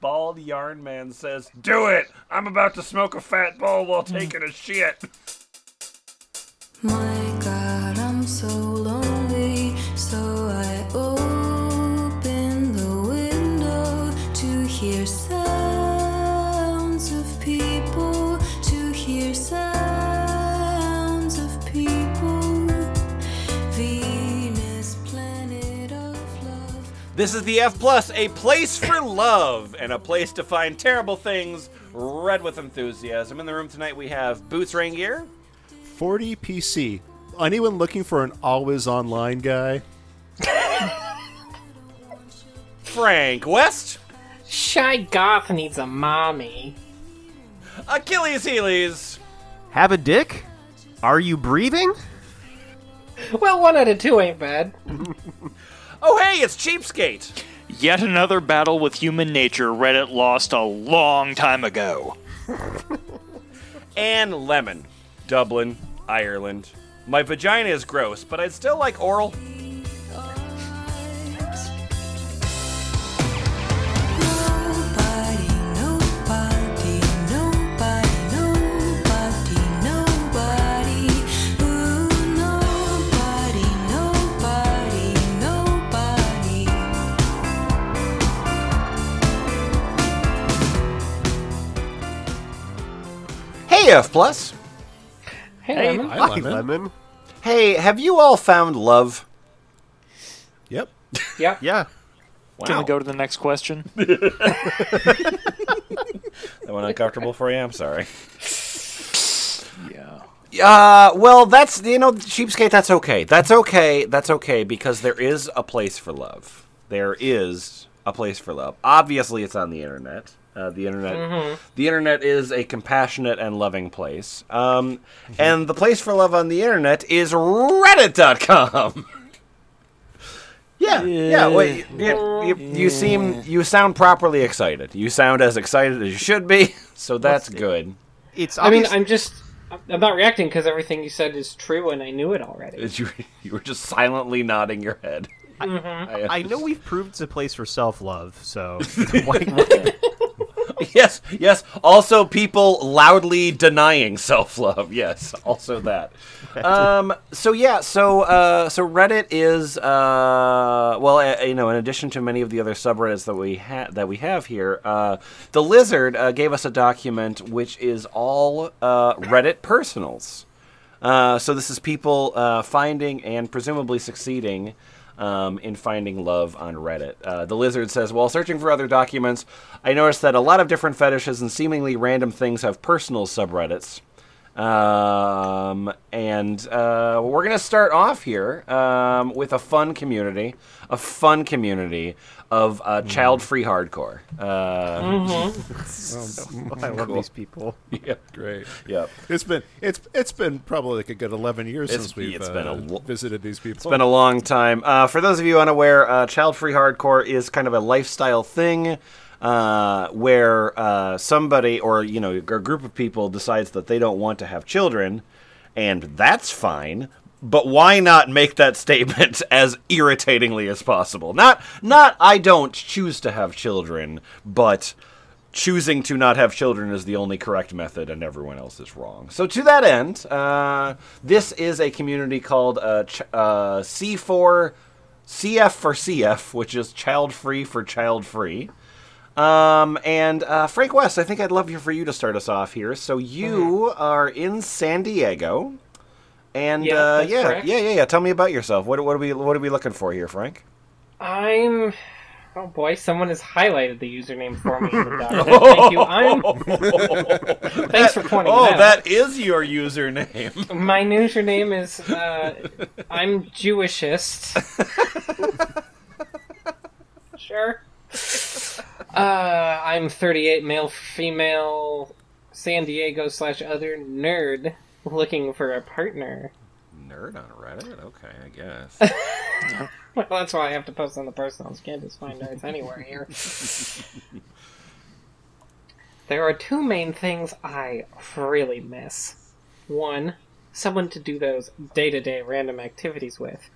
Bald Yarn Man says, Do it! I'm about to smoke a fat bowl while taking a shit. My This is the F Plus, a place for love and a place to find terrible things read with enthusiasm. In the room tonight, we have Boots Raingear, 40 PC. Anyone looking for an always online guy? Frank West, Shy Goth needs a mommy. Achilles Heelies, Have a dick? Are you breathing? Well, one out of two ain't bad. Oh, hey, it's Cheapskate. Yet another battle with human nature Reddit lost a long time ago. and Lemon, Dublin, Ireland. My vagina is gross, but I'd still like oral. Hey, F Plus. Hey, Lemon. Hi, Hi, Lemon. Lemon. Hey, have you all found love? Yep. Yep. Yeah. Can we go to the next question? That went uncomfortable for you? I'm sorry. yeah. Uh, well, that's you know, cheapskate. That's okay. That's okay. That's okay because there is a place for love. There is a place for love. Obviously, it's on the internet. Uh, the internet, the internet is a compassionate and loving place. Um, and the place for love on the internet is Reddit.com. yeah, yeah. Wait, you, you, you seem you sound properly excited. You sound as excited as you should be. So that's good. It's I mean, I'm just. I'm not reacting because everything you said is true and I knew it already. You you were just silently nodding your head. I, I know we've proved it's a place for self love, so why, why- yes, yes. Also, people loudly denying self love. Yes, also that. Um. So yeah. So uh. So Reddit is uh. Well, uh, you know, in addition to many of the other subreddits that we ha- that we have here, uh, the Lizard uh, gave us a document which is all uh Reddit personals. Uh, so this is people uh, finding and presumably succeeding um, in finding love on Reddit. Uh, the lizard says, while searching for other documents, I noticed that a lot of different fetishes and seemingly random things have personal subreddits. Um, and uh, we're going to start off here um, with a fun community, a fun community of uh, child-free hardcore. Uh, I love these people. yeah, Great. yeah. It's been it's it's been probably like a good 11 years It's- since we've it's been a uh, lo- visited these people. It's been a long time. Uh, for those of you unaware, uh, child-free hardcore is kind of a lifestyle thing uh, where uh, somebody or you know a group of people decides that they don't want to have children, and that's fine. But why not make that statement as irritatingly as possible? Not not I don't choose to have children, but choosing to not have children is the only correct method and everyone else is wrong. So to that end, uh, this is a community called uh, ch- uh, C4 CF for CF, which is child free for child free. Um, and uh, Frank West, I think I'd love you for you to start us off here. So you are in San Diego, and Yeah, uh, yeah, yeah, yeah, yeah. Tell me about yourself. What, what are we what are we looking for here, Frank? I'm. Oh boy, someone has highlighted the username for me in the document. Thank you. I'm. Thanks for pointing Oh, it out. that is your username. My username is. Uh, I'm Jewishist. sure. Uh, I'm 38, male, female, San Diego slash other nerd, looking for a partner. Nerd on Reddit? Okay, I guess. Well, that's why I have to post on the personals. Can't just find nerds anywhere here. there are two main things I really miss. One, someone to do those day to day random activities with.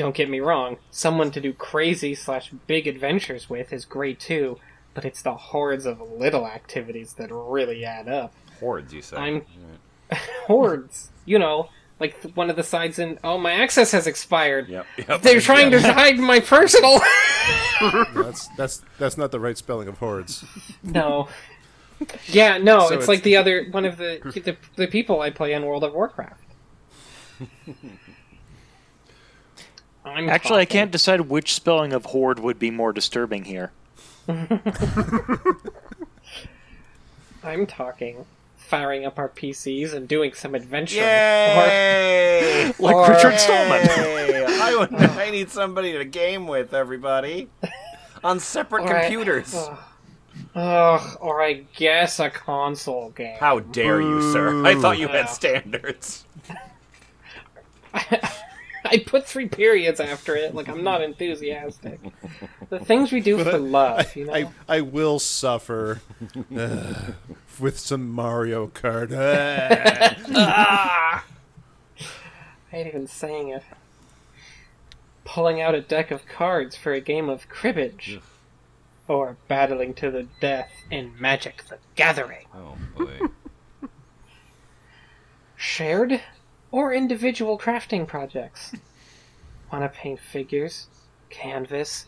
Don't get me wrong, someone to do crazy slash big adventures with is great too, but it's the hordes of little activities that really add up. Hordes, you say? I'm hordes, you know, like th- one of the sides in. Oh, my access has expired. Yep. yep They're trying yep. to hide my personal. That's that's that's not the right spelling of hordes. no. Yeah, no, So it's, it's- like the other one of the, the the people I play in World of Warcraft. I'm Actually, I can't decide which spelling of horde would be more disturbing here. I'm talking firing up our PCs and doing some adventuring. Yay! Like Or- Richard Stallman. I, would, I need somebody to game with, everybody. On separate Or I- computers. Ugh. Ugh, or I guess a console game. How dare you, sir? I thought you Boo. had standards. I put three periods after it, like I'm not enthusiastic. The things we do for love, you know. I, I will suffer uh, with some Mario Kart. Ah! I hate even saying it. Pulling out a deck of cards for a game of cribbage. Or battling to the death in Magic the Gathering. Oh, boy. Shared or individual crafting projects. Want to paint figures, canvas,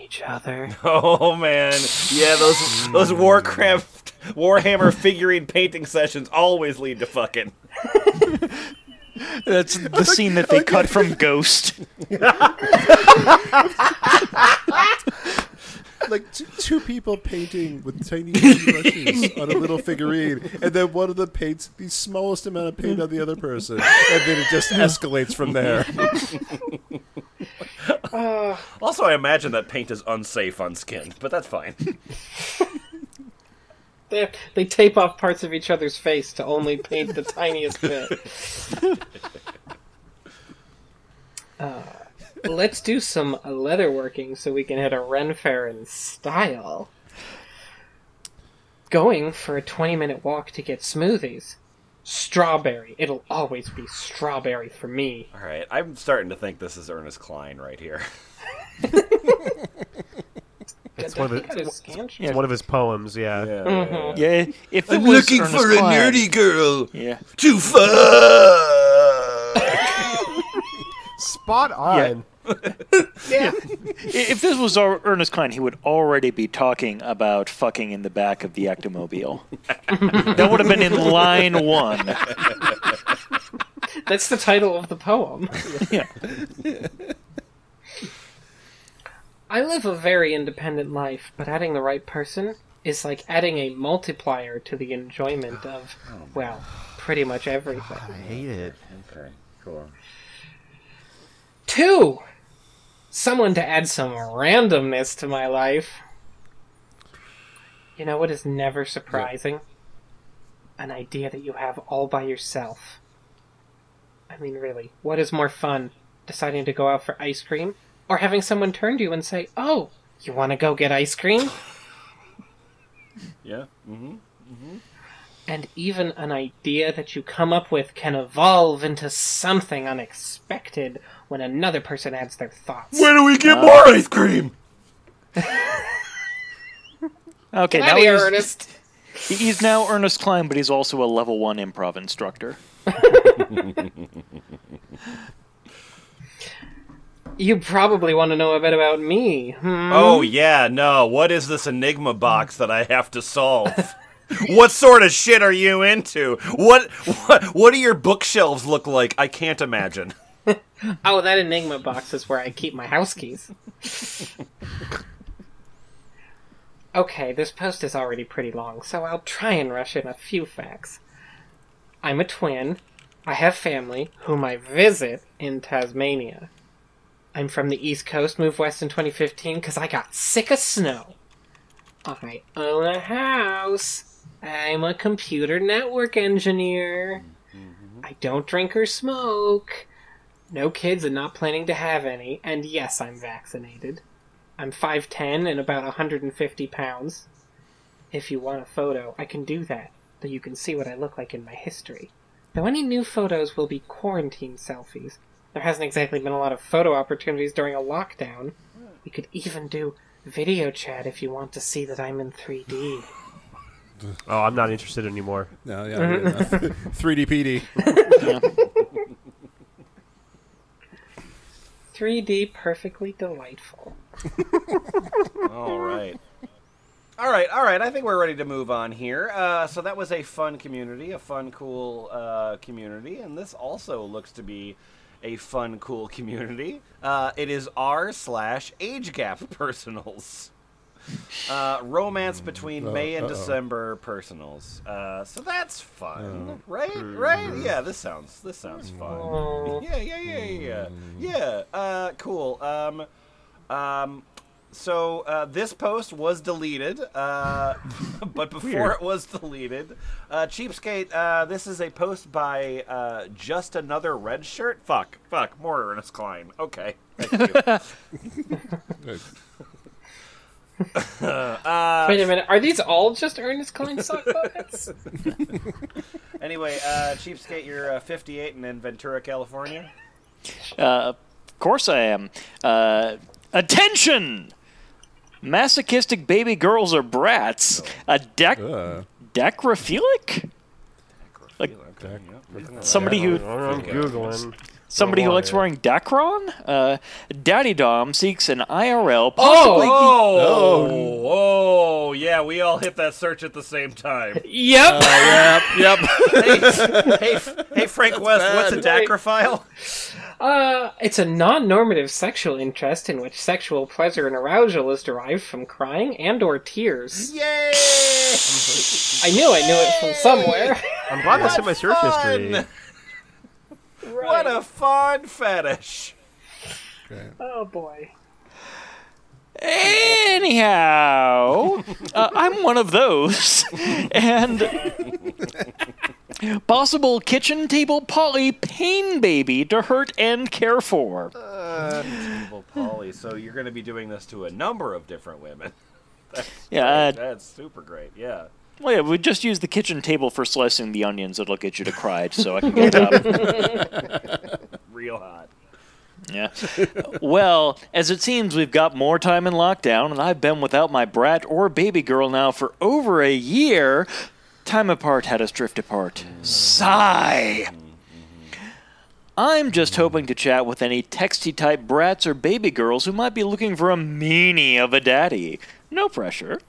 each other. Oh man, yeah, those those Warcraft Warhammer figurine painting sessions always lead to fucking. That's the scene that they cut from Ghost. like t- two people painting with tiny brushes on a little figurine, and then one of them paints the smallest amount of paint on the other person, and then it just escalates from there. Also, I imagine that paint is unsafe on skin, but that's fine. They, they tape off parts of each other's face to only paint the tiniest bit. Uh, let's do some leatherworking so we can hit a Ren Fair in style. Going for a 20 minute walk to get smoothies. Strawberry. It'll always be strawberry for me. All right, I'm starting to think this is Ernest Cline right here. It's one of the- his scan. It's one of his poems, yeah. Mhm. Yeah, if it was Ernest Cline- girl Yeah, to fuck. Spot on. Yeah. if this was Ernest Cline, he would already be talking about fucking in the back of the ectomobile. that would have been in line one. That's the title of the poem. Yeah. I live a very independent life, but adding the right person is like adding a multiplier to the enjoyment of, well, pretty much everything. I hate it. Okay, cool. Two! Someone to add some randomness to my life. You know what is never surprising? An idea that you have all by yourself. I mean, really, what is more fun? Deciding to go out for ice cream? Or having someone turn to you and say, Oh, you want to go get ice cream? Yeah. Mm-hmm. and even an idea that you come up with can evolve into something unexpected when another person adds their thoughts. Where do we get more ice cream? Okay, Get now outta here, he's, Ernest. he's now Ernest Cline, but he's also a level one improv instructor. You probably want to know a bit about me. Hmm? Oh yeah, no. What is this enigma box that I have to solve? what sort of shit are you into? What what what do your bookshelves look like? I can't imagine. Oh, that Enigma box is where I keep my house keys. okay, this post is already pretty long, so I'll try and rush in a few facts. I'm a twin. I have family, whom I visit in Tasmania. I'm from the East Coast, moved west in 2015 because I got sick of snow. I own a house. I'm a computer network engineer. Mm-hmm. I don't drink or smoke. No kids and not planning to have any, and yes, I'm vaccinated. I'm 5'10 and about 150 pounds. If you want a photo, I can do that, though you can see what I look like in my history. Though any new photos will be quarantine selfies. There hasn't exactly been a lot of photo opportunities during a lockdown. We could even do video chat if you want to see that I'm in 3D. Oh, I'm not interested anymore. No, yeah, mm-hmm. yeah. 3D PD. 3D perfectly delightful. All right. All right, all right. I think we're ready to move on here. Uh, so that was a fun community, a fun, cool uh, community, and this also looks to be a fun, cool community. Uh, it is r slash age gap personals. Uh, romance between May and uh-oh. December personals. Uh, so that's fun, right? Right? Yeah. This sounds this sounds fun. Yeah, yeah, yeah, yeah, yeah. Yeah. Uh, cool. Um, um, so uh, this post was deleted, uh, but before Weird. it was deleted, uh, cheapskate. Uh, this is a post by uh, just another red shirt. Fuck, fuck, more Ernest Cline. Okay, thank you. Uh, Wait a minute, are these all just Ernest Cline sock puppets? anyway, uh, cheapskate, you're uh, 58 and in Ventura, California. Uh, of course I am. Uh, attention! Masochistic baby girls are brats. A dec- Uh, decrophilic? Like- Okay. Somebody who I'm googling. Somebody who likes yeah. wearing Dacron? Uh, Daddy Dom seeks an IRL, Oh! possibly Oh, oh, yeah, we all hit that search at the same time. yep! yep, yep. hey, hey, hey, Frank West, what's a bad. dacrophile? Uh, it's a non-normative sexual interest in which sexual pleasure and arousal is derived from crying and or tears. Yay! I knew I knew it from somewhere. I'm glad that's in my search history. Fun! What a fun fetish. Oh boy. Anyhow, uh, I'm one of those, and possible kitchen table poly pain baby to hurt and care for. Evil Polly. So you're going to be doing this to a number of different women. Yeah, uh, That's super great. Yeah. Well, yeah, we just use the kitchen table for slicing the onions. It'll get you to cry, so I can get up. Real hot. Yeah. Well, as it seems we've got more time in lockdown, and I've been without my brat or baby girl now for over a year. Time apart had us drift apart. Sigh. I'm just hoping to chat with any texty type brats or baby girls who might be looking for a meanie of a daddy. No pressure.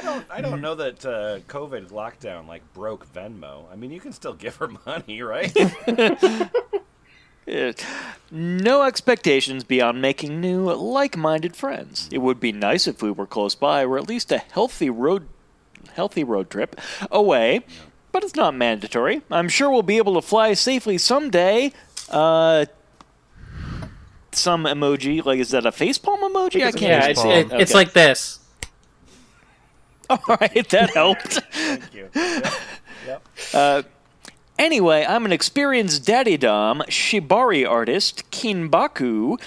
I don't. I don't know that uh, COVID lockdown like broke Venmo. I mean, you can still give her money, right? No expectations beyond making new, like minded friends. It would be nice if we were close by, or at least a healthy road healthy road trip away. But it's not mandatory. I'm sure we'll be able to fly safely someday. Uh some emoji, like is that a facepalm emoji? I it's can't Yeah, it's, Facepalm. it, it's like this. Alright, that helped. Thank you. Yep. Yep. Uh, anyway, I'm an experienced daddy dom, shibari artist, kinbaku,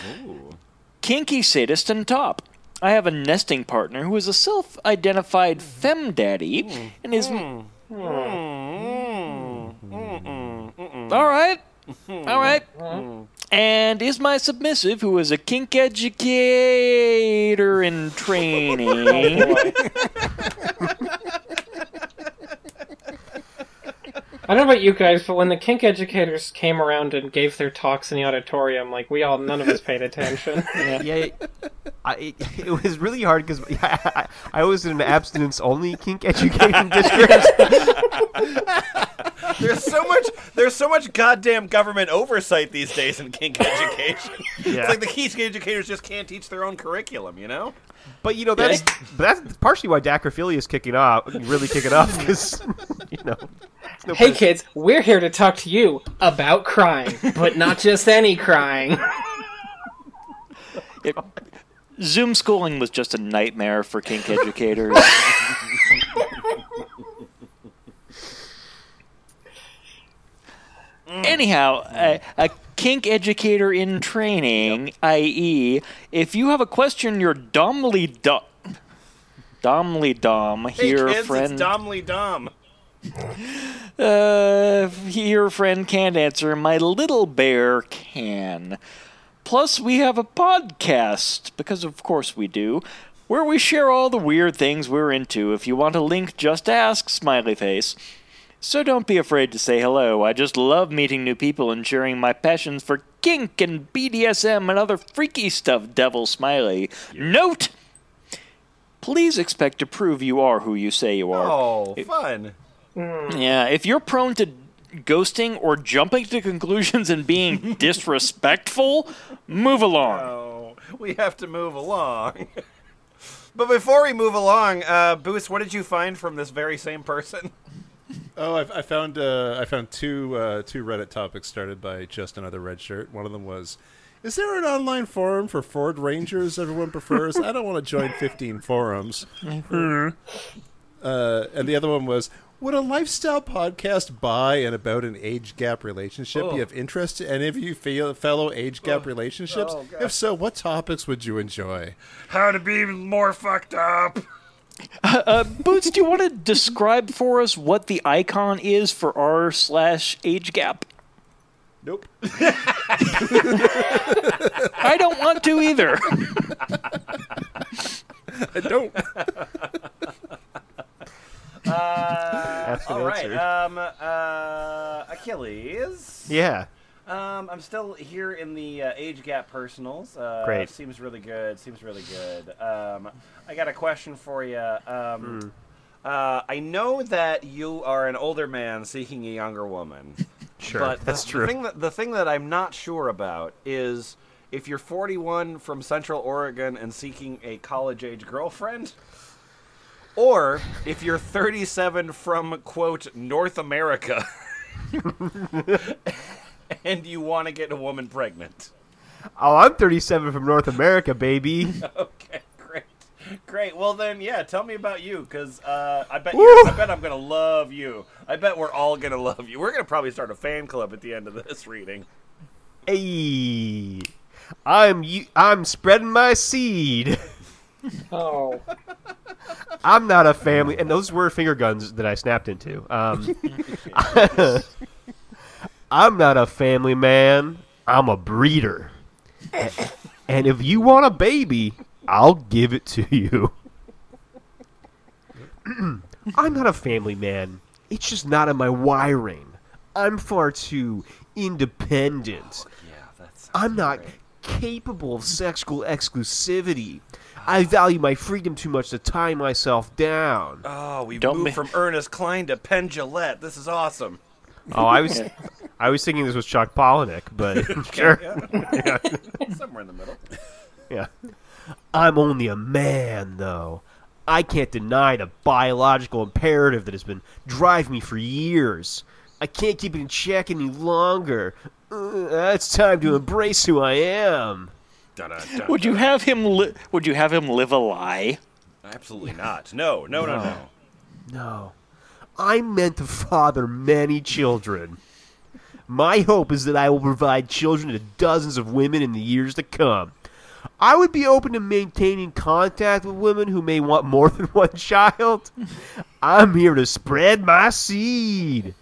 kinky sadist, and top. I have a nesting partner who is a self-identified femme daddy hmm. and is. Hmm. Hmm. All right, all right, and is my submissive who is a kink educator in training. Oh, I don't know about you guys, but when the kink educators came around and gave their talks in the auditorium, like we all, none of us paid attention. Yeah, I, it, it was really hard because I, I, I was in an abstinence-only kink education district. There's so much. There's so much goddamn government oversight these days in kink education. Yeah. It's like the kink educators just can't teach their own curriculum. You know? But you know that's but that's partially why dacrophilia is kicking off, really kicking off because you know. It's no hey kids, we're here to talk to you about crying, but not just any crying. It- Zoom schooling was just a nightmare for kink educators. Anyhow, a, a kink educator in training, i.e., if you have a question, you're dumbly dumb. Dumbly dumb, Hey here, kids, friend. it's Domly Dom. Uh, your friend can't answer. My little bear can. Plus, we have a podcast, because of course we do, where we share all the weird things we're into. If you want a link, just ask, smiley face. So don't be afraid to say hello. I just love meeting new people and sharing my passions for kink and BDSM and other freaky stuff, devil smiley. Note! Please expect to prove you are who you say you are. Oh, fun. Yeah, if you're prone to ghosting or jumping to conclusions and being disrespectful, move along. Oh, we have to move along. but before we move along, uh, Boots, what did you find from this very same person? Oh, I, I found uh, I found two uh, two Reddit topics started by just another red shirt. One of them was, "Is there an online forum for Ford Rangers everyone prefers? I don't want to join 15 forums." uh, and the other one was, "Would a lifestyle podcast by and about an age gap relationship be Oh. of interest to any of you fellow age gap relationships? Oh, if so, what topics would you enjoy?" How to be more fucked up. Uh, Boots, do you want to describe for us what the icon is for r slash age gap? Nope. I don't want to either. I don't. All right, um, uh, Achilles. yeah. Um, I'm still here in the uh, age gap personals. Uh, Great. Seems really good. Seems really good. Um, I got a question for you. Um, Hmm. uh, I know that you are an older man seeking a younger woman. Sure. but that's the, true. The thing, that, the thing that I'm not sure about is if you're 41 from Central Oregon and seeking a college age girlfriend, or if you're 37 from, quote, North America and you want to get a woman pregnant. oh, I'm 37 from North America, baby. Okay, great. Great. Well then, yeah. Tell me about you, because uh, I bet you, I bet I'm gonna love you. I bet we're all gonna love you. We're gonna probably start a fan club at the end of this reading. hey, I'm you. I'm spreading my seed. Oh, I'm not a family, and those were finger guns that I snapped into. Um, I'm not a family man. I'm a breeder. And if you want a baby, I'll give it to you. I'm not a family man. It's just not in my wiring. I'm far too independent. Yeah, that's. I'm not capable of sexual exclusivity. I value my freedom too much to tie myself down. Oh, we Don't moved ma- from Ernest Cline to Penn Jillette. This is awesome. Oh, I was, I was thinking this was Chuck Palahniuk, but sure, Yeah. Somewhere in the middle. yeah. I'm only a man, though. I can't deny the biological imperative that has been driving me for years. I can't keep it in check any longer. Uh, it's time to embrace who I am. Dun-dun-dun. Would you have him? Li- would you have him live a lie? Absolutely not. No, no, no, no. No. I'm meant to father many children. My hope is that I will provide children to dozens of women in the years to come. I would be open to maintaining contact with women who may want more than one child. I'm here to spread my seed.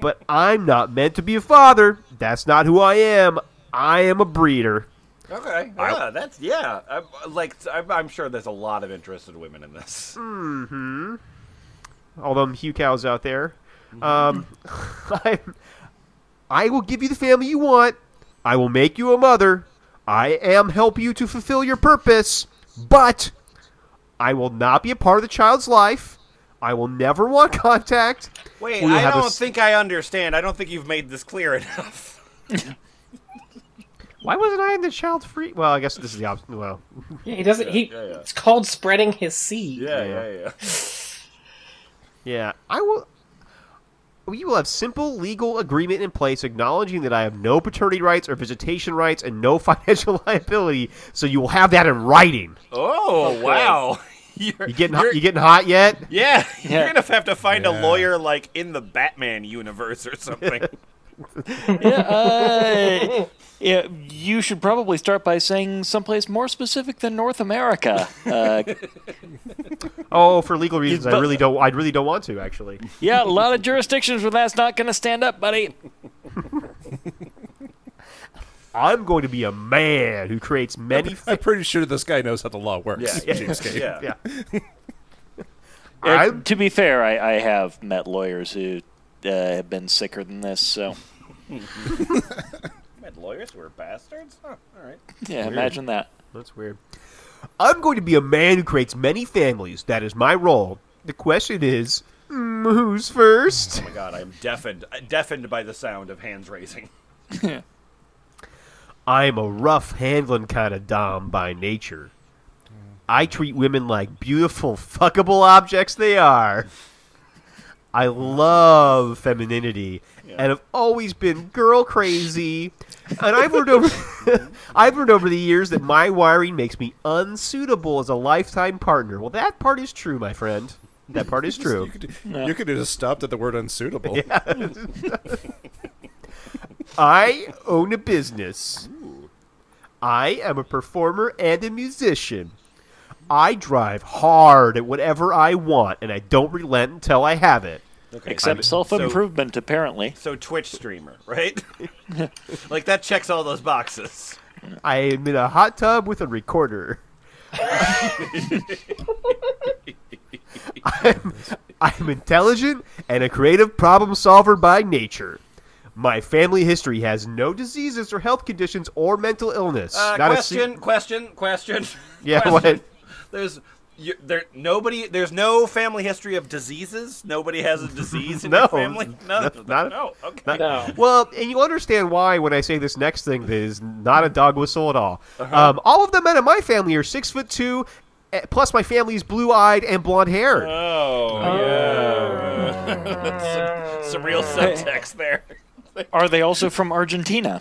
But I'm not meant to be a father. That's not who I am. I am a breeder. Okay. Yeah, that's yeah. I, like I'm, I'm sure there's a lot of interested women in this. Hmm. all them Hugh cows out there. Um, I, I will give you the family you want. I will make you a mother. I am help you to fulfill your purpose, but I will not be a part of the child's life. I will never want contact. Wait, We will I have a don't s- think I understand. I don't think you've made this clear enough. Why wasn't I in the child's free? Well, I guess this is the opposite. Well, yeah, he doesn't. he. yeah, yeah. It's called spreading his seed. Yeah, yeah, yeah. yeah, I will. We will have simple legal agreement in place acknowledging that I have no paternity rights or visitation rights and no financial liability. So you will have that in writing. Oh, wow. You're, You getting hot, you're- you getting hot yet? yeah, Yeah. you're gonna have to find a lawyer like in the Batman universe or something. Yeah, uh, yeah. You should probably start by saying someplace more specific than North America. Uh, Oh, for legal reasons, I really don't. I really don't want to actually. yeah, a lot of jurisdictions where that's not going to stand up, buddy. I'm going to be a man who creates many. I'm pretty sure this guy knows how the law works. Yeah. Cheapskate. Yeah. yeah. I'm to be fair, I, I have met lawyers who uh, have been sicker than this, so Met lawyers who are bastards? Huh, all right. yeah, imagine that. That's weird. I'm going to be a man who creates many families. That is my role. The question is, mm, who's first? Oh my god, I am deafened. Deafened by the sound of hands raising. I'm a rough handling kind of dom by nature. I treat women like beautiful, fuckable objects they are. I love femininity and have always been girl crazy. And I've learned over I've learned over the years that my wiring makes me unsuitable as a lifetime partner. Well, that part is true, my friend. That part is true. You could, you could have just stopped at the word unsuitable. I own a business. I am a performer and a musician. I drive hard at whatever I want, and I don't relent until I have it. Okay. Except self improvement, apparently. So Twitch streamer, right? like that checks all those boxes. I am in a hot tub with a recorder. I'm, I'm intelligent and a creative problem solver by nature. My family history has no diseases or health conditions or mental illness. Uh, Not a se- question, question, question. Yeah, question. what? There's you, there nobody. There's no family history of diseases. Nobody has a disease in No, your family. No, not- not- no. Okay. not- No. Well, and you'll understand why when I say this next thing that is not a dog whistle at all. Um, all of the men in my family are six foot two, eh, plus my family's blue eyed and blonde haired. oh yeah. some, some real subtext there. Are they also from Argentina?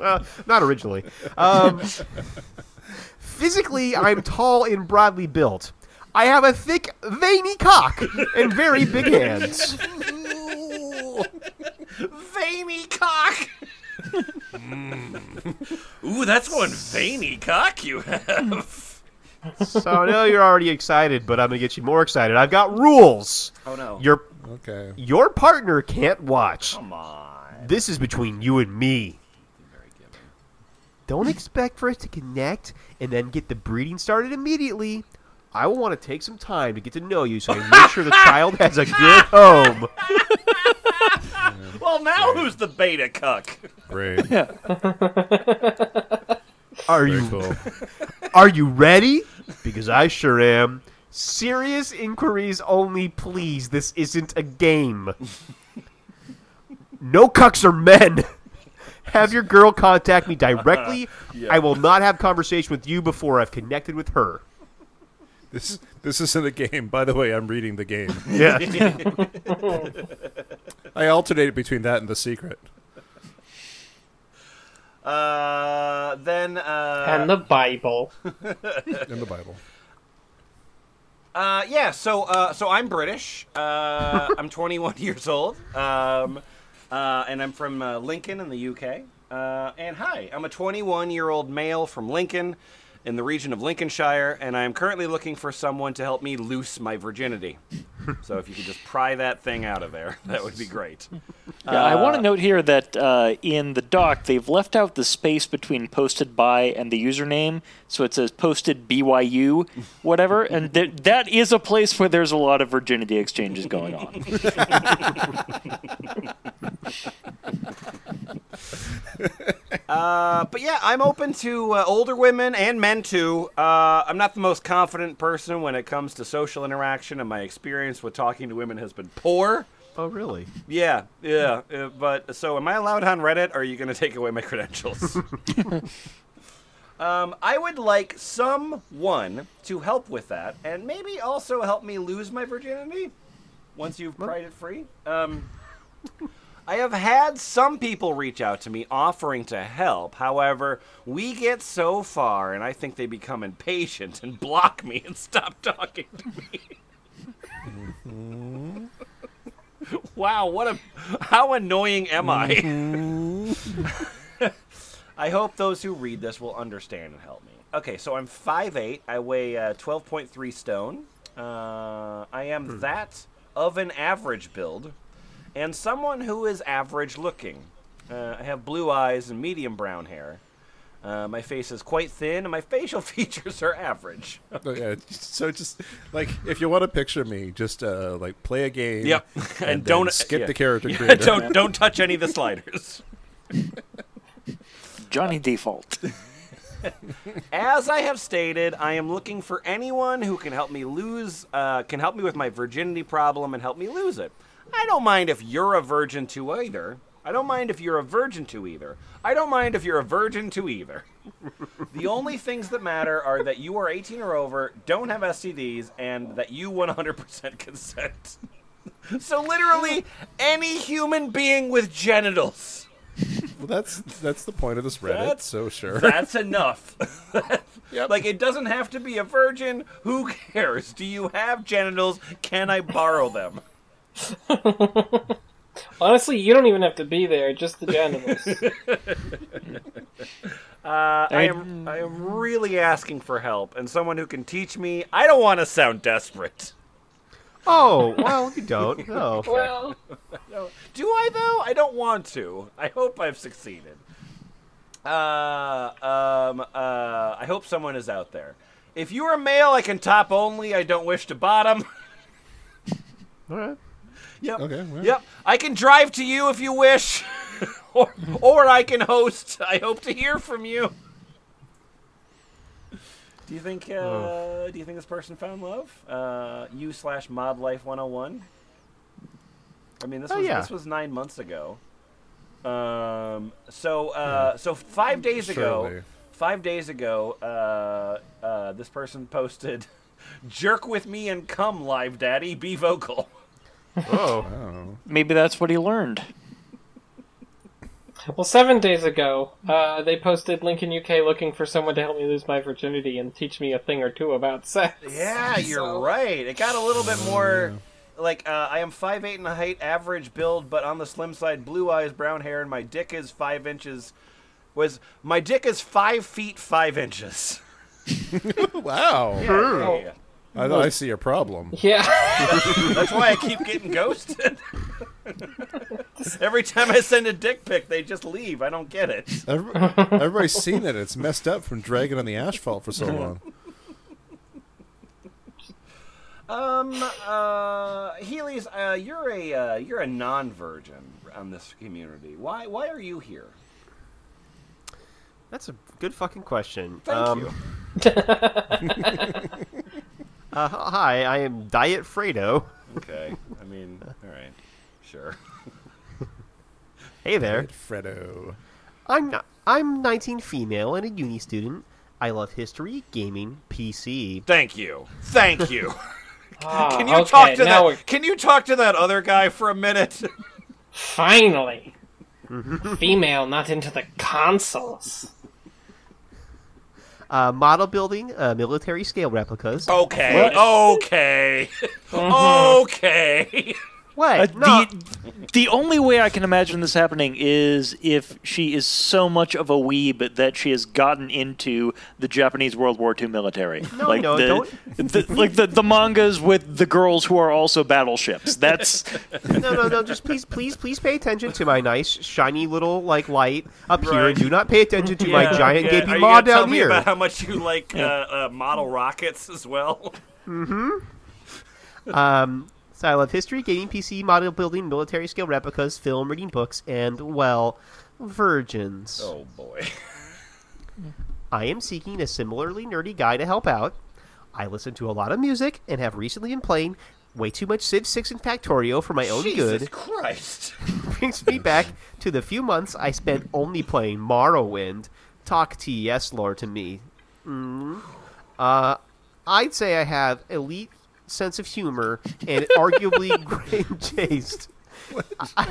Uh, not originally. Um, physically, I'm tall and broadly built. I have a thick, veiny cock and very big hands. Veiny cock. Mm. Ooh, that's one veiny cock you have. So I know you're already excited, but I'm gonna get you more excited. I've got rules. Oh no. Your Okay. your partner can't watch. Come on. This is between you and me. Don't expect for us to connect and then get the breeding started immediately. I will want to take some time to get to know you so I make sure the child has a good home. Well, now who's the beta cuck? Great. Are Very you cool. are you ready? Because I sure am. Serious inquiries only, please. This isn't a game. No cucks are men. Have your girl contact me directly. I will not have conversation with you before I've connected with her. This this isn't a game. By the way, I'm reading the game. Yeah. I alternated between that and the secret. Uh, then uh, and the Bible. In the Bible. Uh, yeah, so uh, so I'm British. Uh, I'm 21 years old, um, uh, and I'm from uh, Lincoln in the UK. Uh, and hi, I'm a 21 year old male from Lincoln, in the region of Lincolnshire, and I am currently looking for someone to help me loose my virginity. So if you could just pry that thing out of there, that would be great. Yeah, I want to note here that uh, in the doc they've left out the space between posted by and the username, so it says posted BYU, whatever, and th- that is a place where there's a lot of virginity exchanges going on. Uh, but yeah, I'm open to uh, older women and men too. Uh, I'm not the most confident person when it comes to social interaction, and my experience with talking to women has been poor. oh, really? Yeah, yeah. Uh, but so, am I allowed on Reddit? Or are you going to take away my credentials? um, I would like someone to help with that, and maybe also help me lose my virginity once you've pried it free. Um, I have had some people reach out to me offering to help. However, we get so far, and I think they become impatient and block me and stop talking to me. wow, what a how annoying am I? I hope those who read this will understand and help me. Okay, so I'm 5'8". I weigh uh, 12.3 stone. Uh, I am that of an average build, and someone who is average looking. Uh, I have blue eyes and medium brown hair. Uh, my face is quite thin, and my facial features are average. Oh, yeah, so just like if you want to picture me, just uh, like play a game. Yep, and, and, don't skip yeah. the character Yeah, creator. don't don't touch any of the sliders. Johnny Default. As I have stated, I am looking for anyone who can help me lose, uh, can help me with my virginity problem and help me lose it. I don't mind if you're a virgin too either. I don't mind if you're a virgin to either. I don't mind if you're a virgin to either. the only things that matter are that you are 18 or over, don't have STDs, and that you 100% consent. so literally, any human being with genitals. Well, that's that's the point of this Reddit. That's- so sure. That's enough. Yep. Like it doesn't have to be a virgin. Who cares? Do you have genitals? Can I borrow them? Honestly, you don't even have to be there, just the genitals. Uh, I am I am really asking for help and someone who can teach me. I don't want to sound desperate. Oh, well, you don't. No. well, Do I though? I don't want to. I hope I've succeeded. Uh, um, uh, I hope someone is out there. If you are male, I can top only. I don't wish to bottom. All right. Yep. Okay, well. Yep. I can drive to you if you wish, or or I can host. I hope to hear from you. Do you think? Uh, Do you think this person found love? Uh, you slash mod life one hundred one. I mean, this Oh, was yeah. this was nine months ago. Um. So uh. So five days ago. Surely. Five days ago. Uh. Uh. This person posted, "Jerk with me and come, live daddy. Be vocal." Oh. Oh. Maybe that's what he learned. well, seven days ago, uh, they posted Lincoln UK looking for someone to help me lose my virginity and teach me a thing or two about sex. Yeah, you're So- right. It got a little bit more like uh, I am five eight in height, average build, but on the slim side, blue eyes, brown hair, and my dick is five inches. Was my dick is five feet five inches? Wow. Yeah. I, I see a problem. Yeah. That's why I keep getting ghosted. Every time I send a dick pic, they just leave. I don't get it. Every- Everybody's seen it. It's messed up from dragging on the asphalt for so long. Um, uh, Heelies, uh, you're a uh, you're a non-virgin on this community. Why why are you here? That's a good fucking question. Thank Um, you. Uh, hi, I am Diet Fredo. Okay. I mean, all right, sure. Hey there. Fredo. I'm not, I'm 19 female and a uni student. I love history, gaming, PC. Thank you. Thank you. Ah, Can you okay, talk to that? we're Can you talk to that other guy for a minute? finally female, not into the consoles. Uh, model building, uh, military scale replicas. Okay. Okay. okay. What? Uh, no, the, the only way I can imagine this happening is if she is so much of a weeb that she has gotten into the Japanese World War II military. No, like no, the, don't- the- like the, the mangas with the girls who are also battleships. That's no, no, no. Just please, please, please pay attention to my nice, shiny little like light up here, Right. and do not pay attention to my giant yeah. gaping Are maw gonna tell down me here. about how much you like uh, uh, model rockets as well? Hmm. Um, so I love history, gaming, PC, model building, military scale replicas, film, reading books, and well, virgins. Oh boy. I am seeking a similarly nerdy guy to help out. I listen to a lot of music and have recently been playing way too much Civ 6 and Factorio for my own good. Jesus good. Christ. Brings me back to the few months I spent only playing Morrowind. Talk TES lore to me. Mm. Uh, I'd say I have elite sense of humor and arguably great taste. I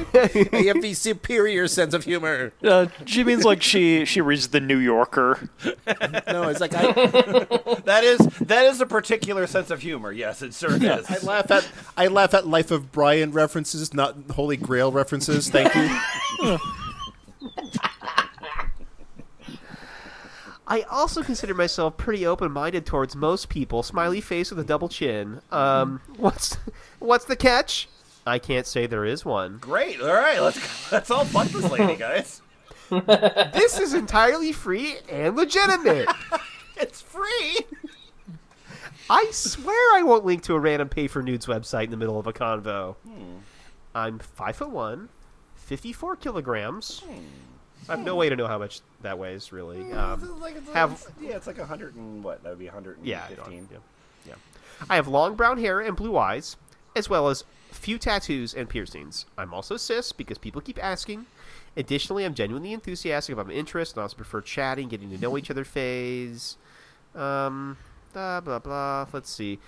have the superior sense of humor. uh, she means like she she reads the New Yorker. No, it's like I, That is that is a particular sense of humor. Yes, it sure is. I laugh at I laugh at Life of Brian references, not Holy Grail references. Thank you. I also consider myself pretty open-minded towards most people. Smiley face with a double chin. Um, what's what's the catch? I can't say there is one. Great. All right, let's let's all fuck this lady, guys. this is entirely free and legitimate. It's free. I swear I won't link to a random pay for nudes website in the middle of a convo. I'm five foot one, 54 kilograms. I have no way to know how much that weighs, really. Um, like, it's, have- it's- yeah, it's like a hundred and what? That would be a hundred and yeah, I yeah, yeah. I have long brown hair and blue eyes, as well as few tattoos and piercings. I'm also cis because people keep asking. Additionally, I'm genuinely enthusiastic about my interests and also prefer chatting, getting to know each other phase. Um, blah blah blah. Let's see.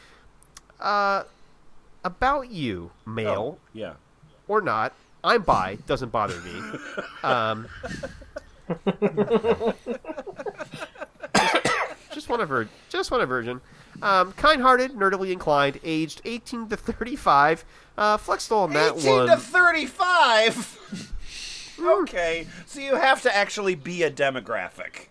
Uh, about you, male Oh, yeah. or not, I'm bi. Doesn't bother me. Um, just want a vir- just want a virgin. Um, kind-hearted, nerdily inclined, aged 18 to 35. Uh, flexible on that Eighteen one. to thirty-five. okay, so you have to actually be a demographic.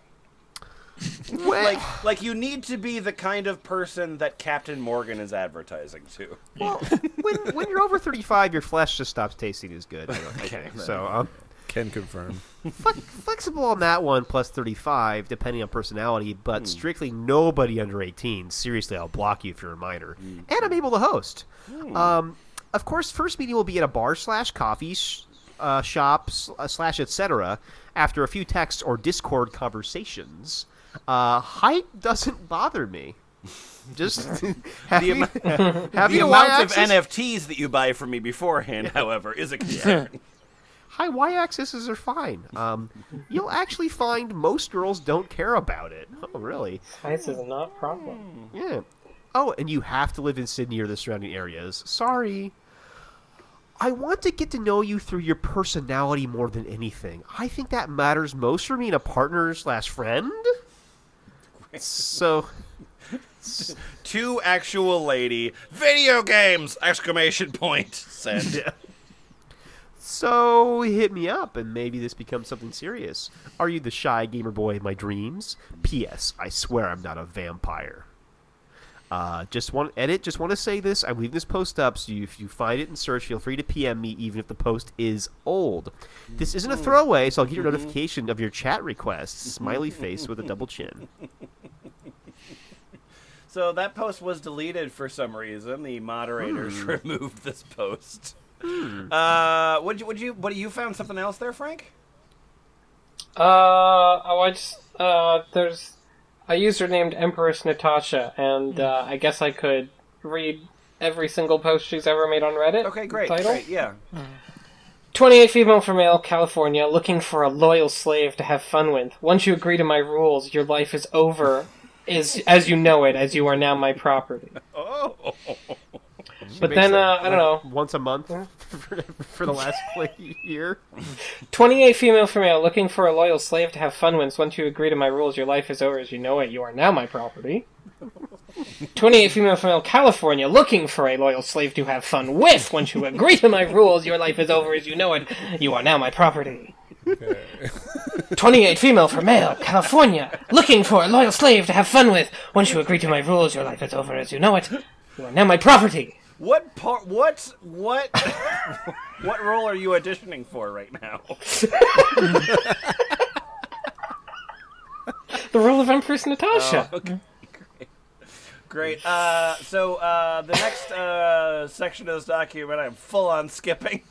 Well, Like, like you need to be the kind of person that Captain Morgan is advertising to. well, when, when you're over 35, your flesh just stops tasting as good. okay, don't I. So um, Can confirm. flexible on that one, plus 35, depending on personality, but strictly nobody under 18. Seriously, I'll block you if you're a minor. And I'm able to host. Um, of course, first meeting will be at a bar slash coffee sh- uh, shop uh, slash etc. After a few texts or Discord conversations. Uh, height doesn't bother me. Just happy, amo- happy The to amount of y-axis. NFTs that you buy from me beforehand, however, is a concern. High y-axes are fine. Um, you'll actually find most girls don't care about it. Oh, really? Size is not a problem. Yeah. Oh, and you have to live in Sydney or the surrounding areas. Sorry. I want to get to know you through your personality more than anything. I think that matters most for me in a partner slash friend. So, to actual lady, video games! Exclamation point. Send. so hit me up, and maybe this becomes something serious. Are you the shy gamer boy of my dreams? P.S. I swear I'm not a vampire. Uh, just want edit. Just want to say this. I'm leaving this post up, so you, if you find it in search, feel free to PM me, even if the post is old. This isn't a throwaway, so I'll get your notification of your chat requests. Smiley face with a double chin. So that post was deleted for some reason. The moderators removed this post. Uh, would you? Would you? What you found something else there, Frank? Uh, oh, I just, uh, there's a user named Empress Natasha, and uh, I guess I could read every single post she's ever made on Reddit. Okay, great, Title? great, yeah. 28 female for male, California, looking for a loyal slave to have fun with. Once you agree to my rules, your life is over, is as you know it, as you are now my property. Oh, But then, uh, I don't know. Once a month for, for the last like, year. 28 female for male, looking for a loyal slave to have fun with. Once you agree to my rules, your life is over as you know it. You are now my property. 28 female for male, California, looking for a loyal slave to have fun with. Once you agree to my rules, your life is over as you know it. You are now my property. 28 female for male, California, looking for a loyal slave to have fun with. Once you agree to my rules, your life is over as you know it. You are now my property. What part? What? What? what role are you auditioning for right now? The role of Empress Natasha. Okay, great. Great. Uh, so uh, the next uh, section of this document, I'm full on skipping.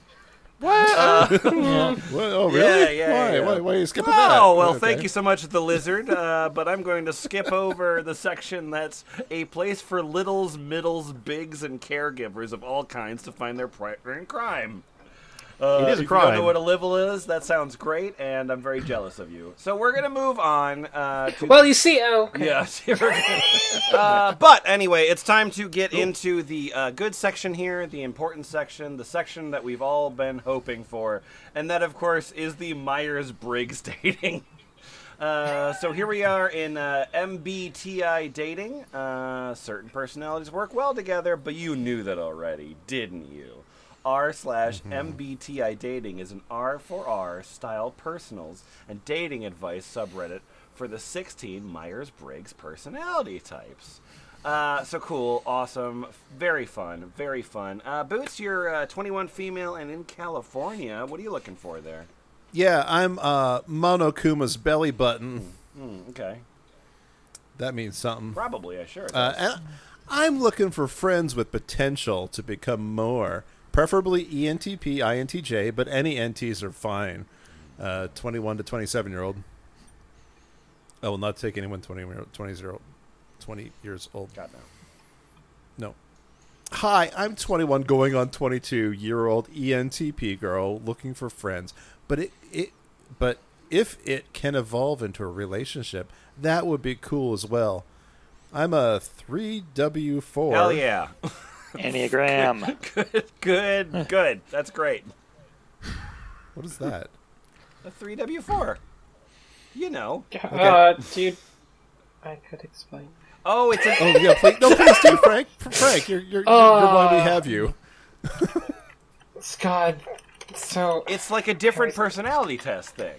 What? Oh, really? Yeah, yeah, why? yeah. Why? Why are you skipping that? Oh well, Okay. thank you so much, thelizzerd. Uh, but I'm going to skip over the section that's a place for littles, middles, bigs, and caregivers of all kinds to find their partner in crime. Uh, It is a if you don't know what a livel is, that sounds great, and I'm very jealous of you. So we're gonna move on. Uh, to Well, you see, oh, Yes. here uh, but anyway, it's time to get into the uh, good section here, the important section, the section that we've all been hoping for, and that, of course, is the Myers Briggs dating. Uh, so here we are in uh, MBTI dating. Uh, certain personalities work well together, but you knew that already, didn't you? R slash MBTI dating is an R for R style personals and dating advice subreddit for the 16 Myers Briggs personality types. Uh, so cool, awesome, very fun, very fun. Uh, Boots, you're uh, 21 female and in California. What are you looking for there? Yeah, I'm uh, Monokuma's belly button. Hmm, okay, That means something. probably. I sure. Uh, and I'm looking for friends with potential to become more, preferably ENTP, INTJ, but any NTs are fine. Uh, 21 to 27 year old. I will not take anyone 20, year- 20, zero, 20 years old. God no. No. Hi, I'm 21 going on 22 year old ENTP girl looking for friends. But it, it but if it can evolve into a relationship, that would be cool as well. I'm a 3W4. Hell yeah. Enneagram. good, good. Good. That's great. What is that? A 3W4. You know. Uh, dude, I could explain. Oh, it's an. Oh yeah, please, no, please do, Frank. Frank, you're you're, you're, you're why we have you. Scott, so It's like a different personality test thing,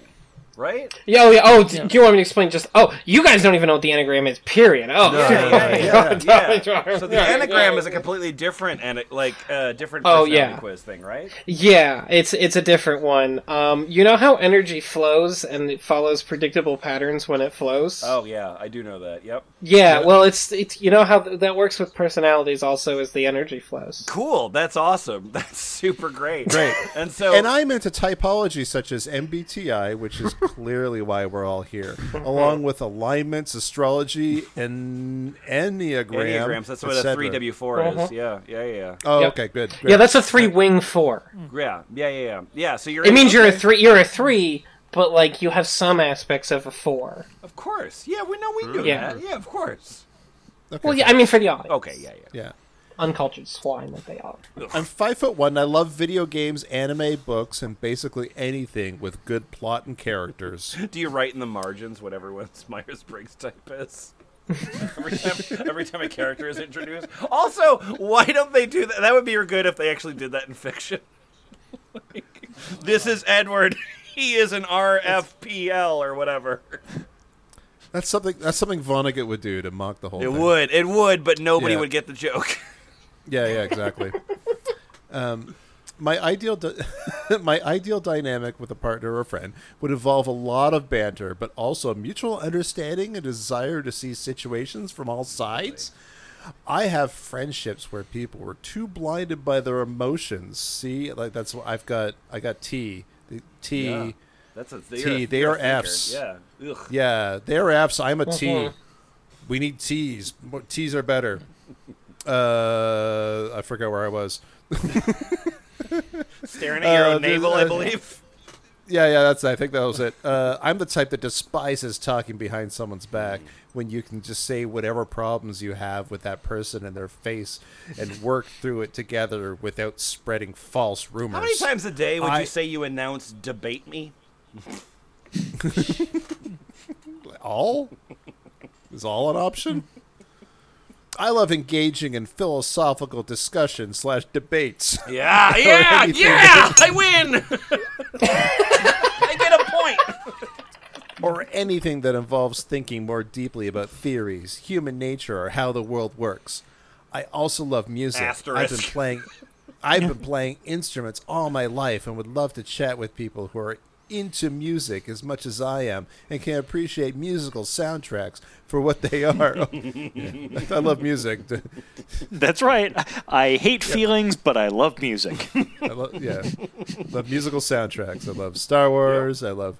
right? Yeah, oh, yeah. Oh, d- do you want me to explain? Just oh, you guys don't even know what the enneagram is. Period. Oh, Yeah, yeah, yeah, yeah. So the Yeah, enneagram yeah. is a completely different and like uh, different Oh, yeah. quiz thing, right? Yeah, it's it's a different one. Um, you know how energy flows and it follows predictable patterns when it flows. Oh yeah, I do know that. Yep. yeah. Well, it's it's you know how th- that works with personalities also as the energy flows. Cool. That's awesome. That's super great. Great. And so And I'm into typology such as MBTI, which is clearly why we're all here, along with alignments, astrology, and enneagram. enneagrams. That's what a three W four is. Uh-huh. Yeah, yeah, yeah, Oh, Yep. okay, good. great. Yeah, that's a three wing four. yeah, yeah, yeah, yeah. Yeah. So you're. It means you're a three. You're a three, but like you have some aspects of a four. Of course. Yeah, we know we do Yeah. that. Yeah, of course. Okay, Well, yeah, I mean for the audience, Okay. Yeah, yeah. yeah. Uncultured swine that they are. I'm five foot one. I love video games, anime, books, and basically anything with good plot and characters. Do you write in the margins what everyone's Myers Briggs type is? every time, every time a character is introduced. Also, why don't they do that? That would be good if they actually did that in fiction. Like, this is Edward. He is an RFPL or whatever. That's something. That's something Vonnegut would do to mock the whole. It thing. would. It would, but nobody Yeah. would get the joke. Yeah, yeah, exactly. um, my ideal, di- my ideal dynamic with a partner or friend would involve a lot of banter, but also mutual understanding and desire to see situations from all sides. I have friendships where people were too blinded by their emotions. See, like that's what I've got. I got T. The T. Yeah. Yeah. That's a T, you're a- they you're a are thinker. Fs. Yeah. Ugh. they're Fs. I'm a T. Mhm. We need T's. T's are better. Uh, I forgot where I was. Staring at your Uh, own navel, I believe. Yeah, yeah, that's. I think that was it. Uh, I'm the type that despises talking behind someone's back when you can just say whatever problems you have with that person in their face and work through it together without spreading false rumors. How many times a day would I- you say you announce debate me? All is all an option. I love engaging in philosophical discussion slash debates. Yeah, yeah, yeah! I win! I get a point! or anything that involves thinking more deeply about theories, human nature, or how the world works. I also love music. I've been playing I've been playing instruments all my life and would love to chat with people who are into music as much as I am and can appreciate musical soundtracks for what they are. Yeah, I love music. That's right. I hate feelings, but I love music. I love, yeah, love musical soundtracks. I love Star Wars. I love,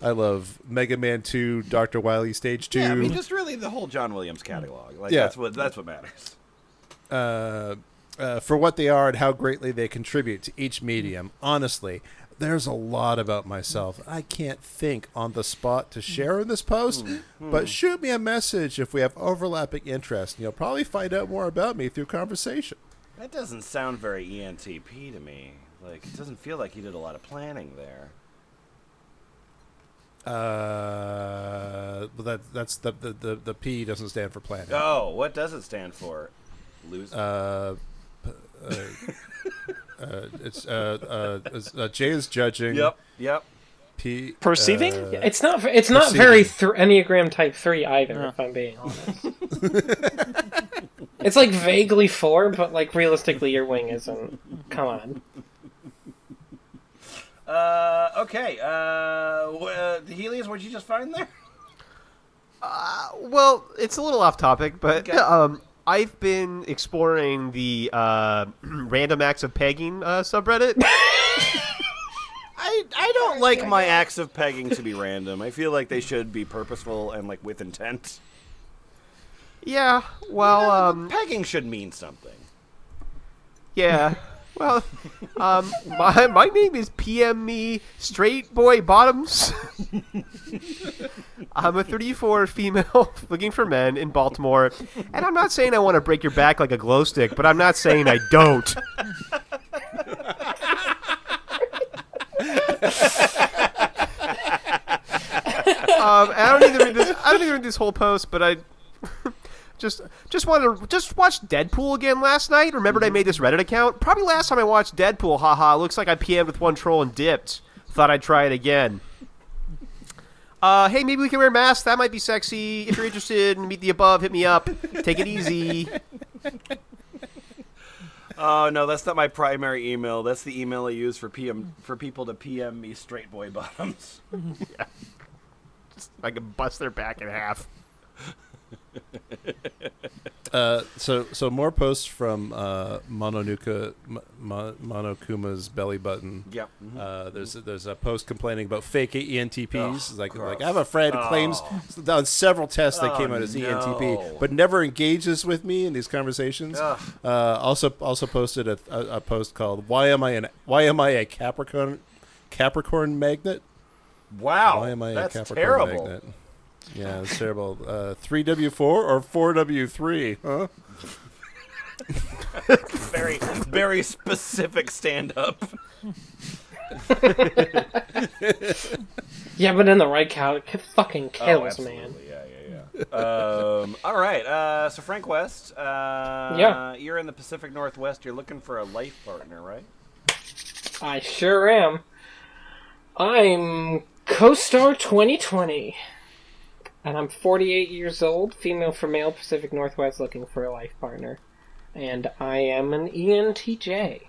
I love Mega Man Two, Doctor Wily Stage Two. Yeah, I mean, just really the whole John Williams catalog. Like, Yeah. that's what that's what matters. uh, uh, for what they are and how greatly they contribute to each medium. Honestly, there's a lot about myself I can't think on the spot to share in this post, but shoot me a message if we have overlapping interests, and you'll probably find out more about me through conversation. That doesn't sound very ENTP to me. Like, it doesn't feel like you did a lot of planning there. Uh, but that that's the, the the the P doesn't stand for planning. Oh, what does it stand for? Lose. Uh, p- uh, uh, it's uh, uh, it's, uh, J is judging. yep, yep. P Perceiving? uh, It's not. It's not Perceiving. very th- Enneagram Type Three either. If I'm being honest. It's like vaguely four, but like realistically, your wing isn't. Come on. Uh, okay. Uh, wh- uh, Heelies, what'd you just find there? Well, it's a little off topic, but Okay. um, I've been exploring the uh, random acts of pegging uh, subreddit. I, I don't like my acts of pegging to be random. I feel like they should be purposeful and like with intent. yeah, well, um, Pegging should mean something. yeah, well, um, my my name is PM Me Straight Boy Bottoms. I'm a 34 female looking for men in Baltimore, and I'm not saying I want to break your back like a glow stick, but I'm not saying I don't. um, I don't need to read this. I don't need to read this whole post, but I just just wanted to just watch Deadpool again last night. Remembered I made this Reddit account. Probably last time I watched Deadpool. Haha. Looks like I PM'd with one troll and dipped. Thought I'd try it again. Uh, hey, maybe we can wear masks. That might be sexy. If you're interested in meet the above, hit me up. Take it easy. Oh no, that's not my primary email. That's the email I use for PM for people to PM me straight boy bottoms. I can bust their back in half. Uh, so so more posts from uh, Mononuka Mo- Mo- Monokuma's belly button. Yep. Uh, there's there's a post complaining about fake ENTPs. Ugh, like gross. like I have a friend who claims on several tests that came Oh, out as no. ENTP, but never engages with me in these conversations. Uh, also also posted a, a, a post called "Why am I an Why am I a Capricorn Capricorn magnet? Wow, Why am I that's a Capricorn terrible. magnet?" Yeah, it's terrible. Uh, 3W4 or 4W3, huh? Very very specific stand up. Yeah, but in the right cow, it fucking Oh, kills, man. Yeah, yeah, yeah. um, all right. Uh, so Frank West. Uh, Yeah. You're in the Pacific Northwest. You're looking for a life partner, right? I sure am. I'm co-star 2020, and I'm 48 years old, female for male, Pacific Northwest, looking for a life partner, and I am an ENTJ.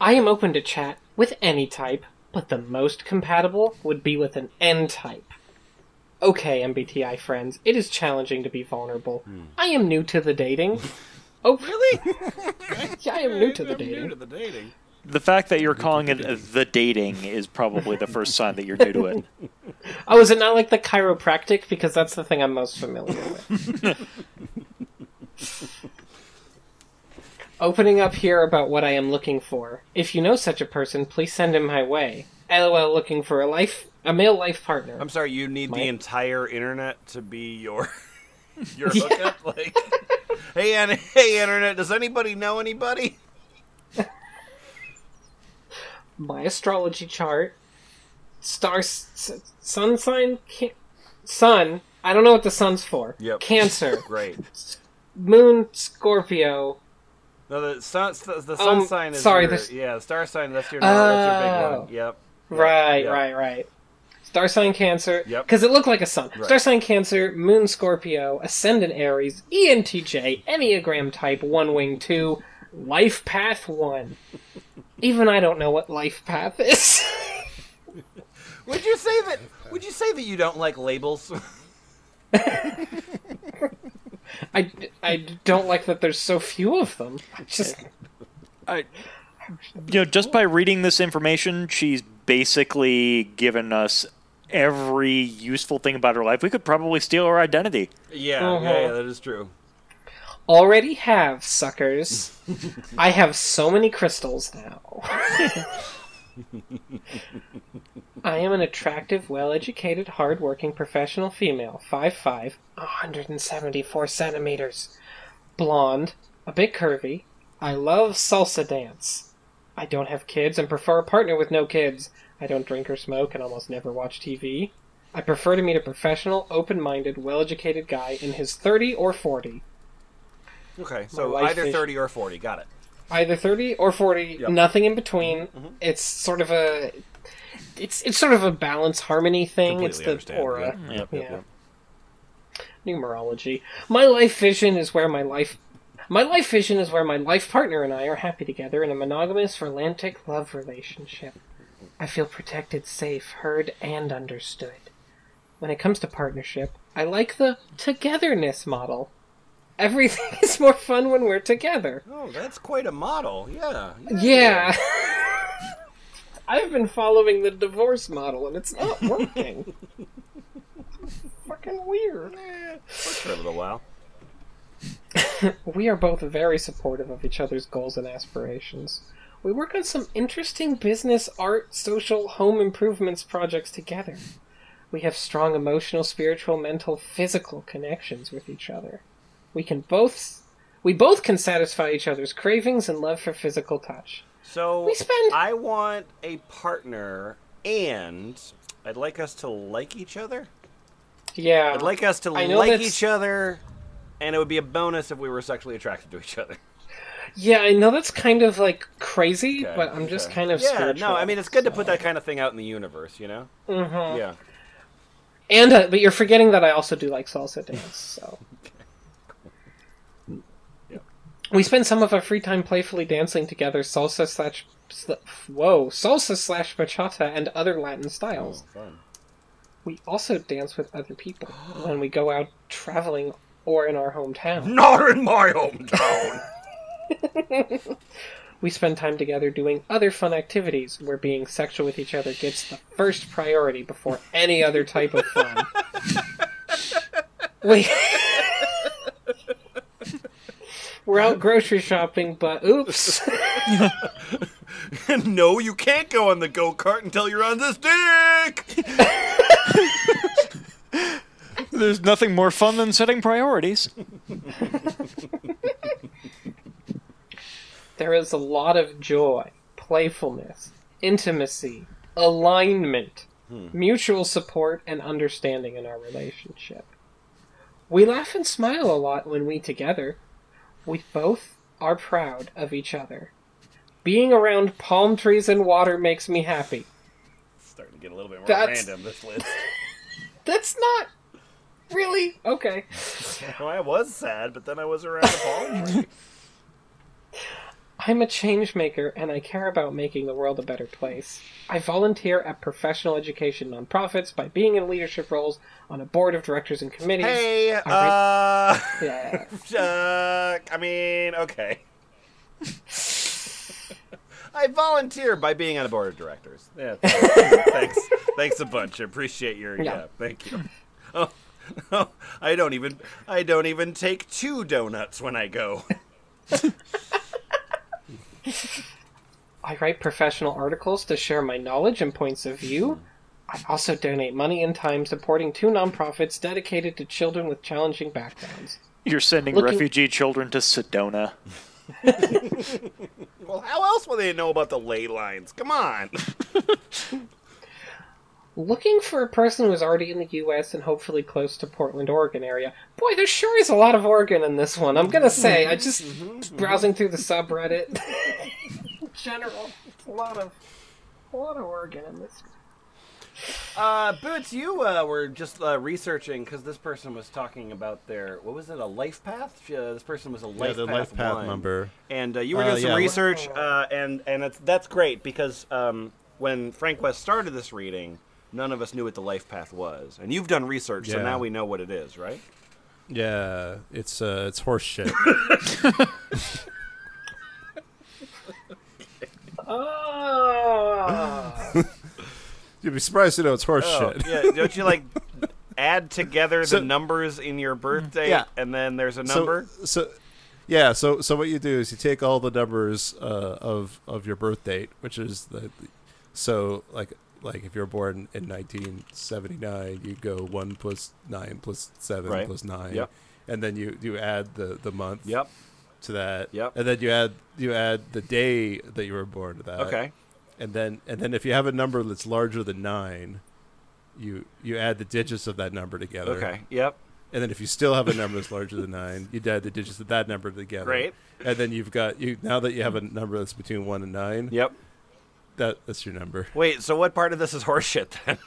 I am open to chat with any type, but the most compatible would be with an N type. Okay, MBTI friends, it is challenging to be vulnerable. Hmm. I am new to the dating. Oh, really? yeah, I am new to the I'm new dating. To the fact that you're calling it the dating is probably the first sign that you're new to it. Oh, is it not like the chiropractic? Because that's the thing I'm most familiar with. Opening up here about what I am looking for. If you know such a person, please send him my way. LOL looking for a life a male life partner. I'm sorry. You need My- the entire internet to be your your Yeah. hookup. Like, hey, An- hey, internet. Does anybody know anybody? My astrology chart. Star s- sun sign ca- sun. I don't know what the sun's for. Yep. Cancer. Great. Moon Scorpio. No, the sun. The sun Um, sign is sorry, Your, this- Yeah, the star sign. That's your. that's your big Oh. one. Yep. Right, Yep. right, right. Star sign Cancer. Yep. Because it looked like a sun. Right. Star sign Cancer, Moon Scorpio, Ascendant Aries, ENTJ, Enneagram Type, One Wing 2, Life Path 1. Even I don't know what Life Path is. Would you say that? Would you say that you don't like labels? I, I don't like that there's so few of them. Just I, you know, just by reading this information, she's basically given us every useful thing about her life. We could probably steal her identity. yeah, Uh-huh. yeah, yeah, that is true. Already have, suckers. I have so many crystals now. I am an attractive, well educated, hard working professional female, 5'5, 174 centimeters, blonde, a bit curvy. I love salsa dance. I don't have kids and prefer a partner with no kids. I don't drink or smoke and almost never watch TV. I prefer to meet a professional, open minded, well educated guy in his 30 or 40. Okay, so either is- thirty or forty. Got it. either 30 or 40 Yep. Mm-hmm. nothing in between it's sort of a it's it's sort of a balance harmony thing it's the understand. aura Yep, yep, yeah yep, yep. numerology. My life vision is where my life my life vision is where my life partner and I are happy together in a monogamous romantic love relationship. I feel protected, safe, heard, and understood. When it comes to partnership, I like the togetherness model. Everything is more fun when we're together. Oh, that's quite a model. Yeah. Yeah. I've been following the divorce model and it's not working. Fucking weird. Worked for a little while. We are both very supportive of each other's goals and aspirations. We work on some interesting business, art, social, home improvements projects together. We have strong emotional, spiritual, mental, physical connections with each other. We can both we both can satisfy each other's cravings and love for physical touch. So We spend- I want a partner, and I'd like us to like each other. Yeah. I'd like us to like that's- each other, and it would be a bonus if we were sexually attracted to each other. Yeah, I know that's kind of like crazy, Okay, but I'm just kind of yeah. spiritual. No, I mean it's good to put that kind of thing out in the universe, you know. Mm-hmm. Yeah. And uh, but you're forgetting that I also do like salsa dance. So we spend some of our free time playfully dancing together salsa slash sl- whoa salsa slash bachata and other Latin styles. Oh, fun. We also dance with other people when we go out traveling or in our hometown. Not in my hometown. We spend time together doing other fun activities where being sexual with each other gets the first priority before any other type of fun. we We're out grocery shopping, but oops. no, you can't go on the go kart until you're on this dick. There's nothing more fun than setting priorities. there is a lot of joy, playfulness, intimacy, alignment, hmm. mutual support, and understanding in our relationship. We laugh and smile a lot when we together. We both are proud of each other. Being around palm trees and water makes me happy. Starting to get a little bit more That's- random. This list. That's not really okay. well, I was sad, but then I was around a palm tree. I'm a change maker and I care about making the world a better place. I volunteer at professional education nonprofits by being in leadership roles on a board of directors and committees. Hey, I uh, Yeah. uh, I mean, okay. I volunteer by being on a board of directors. Yeah, thanks, thanks a bunch. I appreciate your yeah. Yeah. thank you. Oh, oh, I don't even I don't even take two donuts when I go. I write professional articles to share my knowledge and points of view. I also donate money and time supporting two nonprofits dedicated to children with challenging backgrounds. You're sending Looking- refugee children to Sedona. Well, how else will they know about the ley lines? Come on. Looking for a person who is already in the U.S. and hopefully close to Portland, Oregon area. Boy, there sure is a lot of Oregon in this one. I'm gonna say, I just browsing through the subreddit. in general, a lot of, a lot of Oregon in this. Uh, Boots, you uh, were just uh, researching because this person was talking about their what was it a life path? Uh, this person was a life yeah, the path life path one. number. and uh, you were Uh, doing some yeah. research, uh, and and it's, that's great because um, when Frank West started this reading, none of us knew what the life path was, and you've done research, so Yeah. now we know what it is, right? Yeah, it's uh, it's horse shit. Ah, You'd be surprised to know it's horse Oh, shit. yeah. Don't you like add together the So- numbers in your birthday, Yeah. and then there's a number? So, so yeah, so so what you do is you take all the numbers uh, of of your birth date, which is the so like like if you're born in 1979, you go one plus nine plus seven Right. plus nine, Yep. and then you you add the the month Yep. to that, Yep. and then you add you add the day that you were born to that, Okay. and then and then if you have a number that's larger than nine, you you add the digits of that number together. Okay. Yep. And then if you still have a number that's larger than nine, you add the digits of that number together. Great. And then you've got you now that you have a number that's between one and nine. Yep. That that's your number. Wait. So what part of this is horseshit then?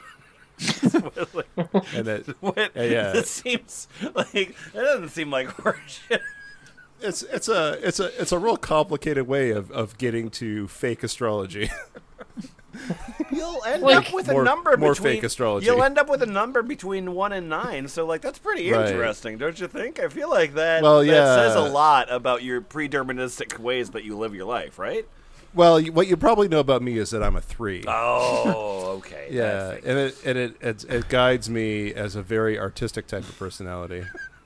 and that What? Yeah, yeah. It seems like it doesn't seem like horseshit. it's it's a it's a it's a real complicated way of, of getting to fake astrology. You'll end Like- up with a More- number more between. fake astrology. You'll end up with a number between one and nine. So like that's pretty Right. interesting, don't you think? I feel like that. Well, that yeah. says a lot about your predeterministic ways that you live your life, right? Well, what you probably know about me is that I'm a three. Oh, okay. yeah, and it and it, it it guides me as a very artistic type of personality.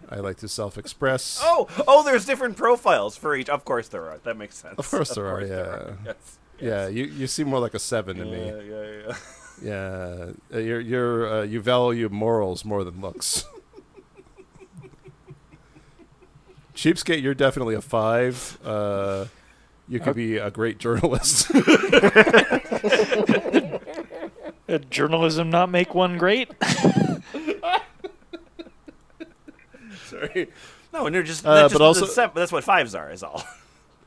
I like to self-express. Oh, oh, there's different profiles for each. Of course there are. That makes sense. Of course there are, yeah. Yes. Yeah, you, you seem more like a seven to me. Yeah, yeah, yeah. Yeah, uh, you're you're uh, you value morals more than looks. Cheapskate, you're definitely a five. Uh, you could be a great journalist. Did journalism not make one great? Sorry. No, and they're just. Uh, That's, but just also- that's, that's what fives are. Is all.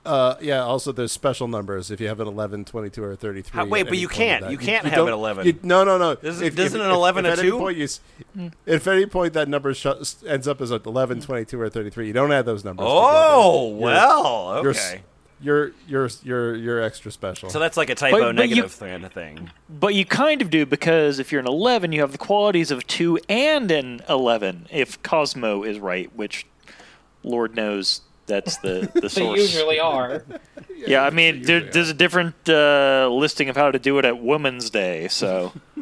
Uh, yeah. Also, there's special numbers if you have an 11, 22, or 33. How- wait, at but any you point can't. that. You can't have don't- an 11. you- no, no, no. Isn't- isn't an 11 a at any two? point you s- if at any point that number sh- ends up as like 11, 22, or 33, you don't add those numbers. Oh together. You're- well, you're s- okay. You're you're you're you're extra special. So that's like a typo But- but you- negative kind of thing. But you kind of do because if you're an 11, you have the qualities of 2 and an 11, if Cosmo is right, which Lord knows that's the, the source. They source. usually are. yeah, I mean, there, there's a different uh, listing of how to do it at Women's Day, so.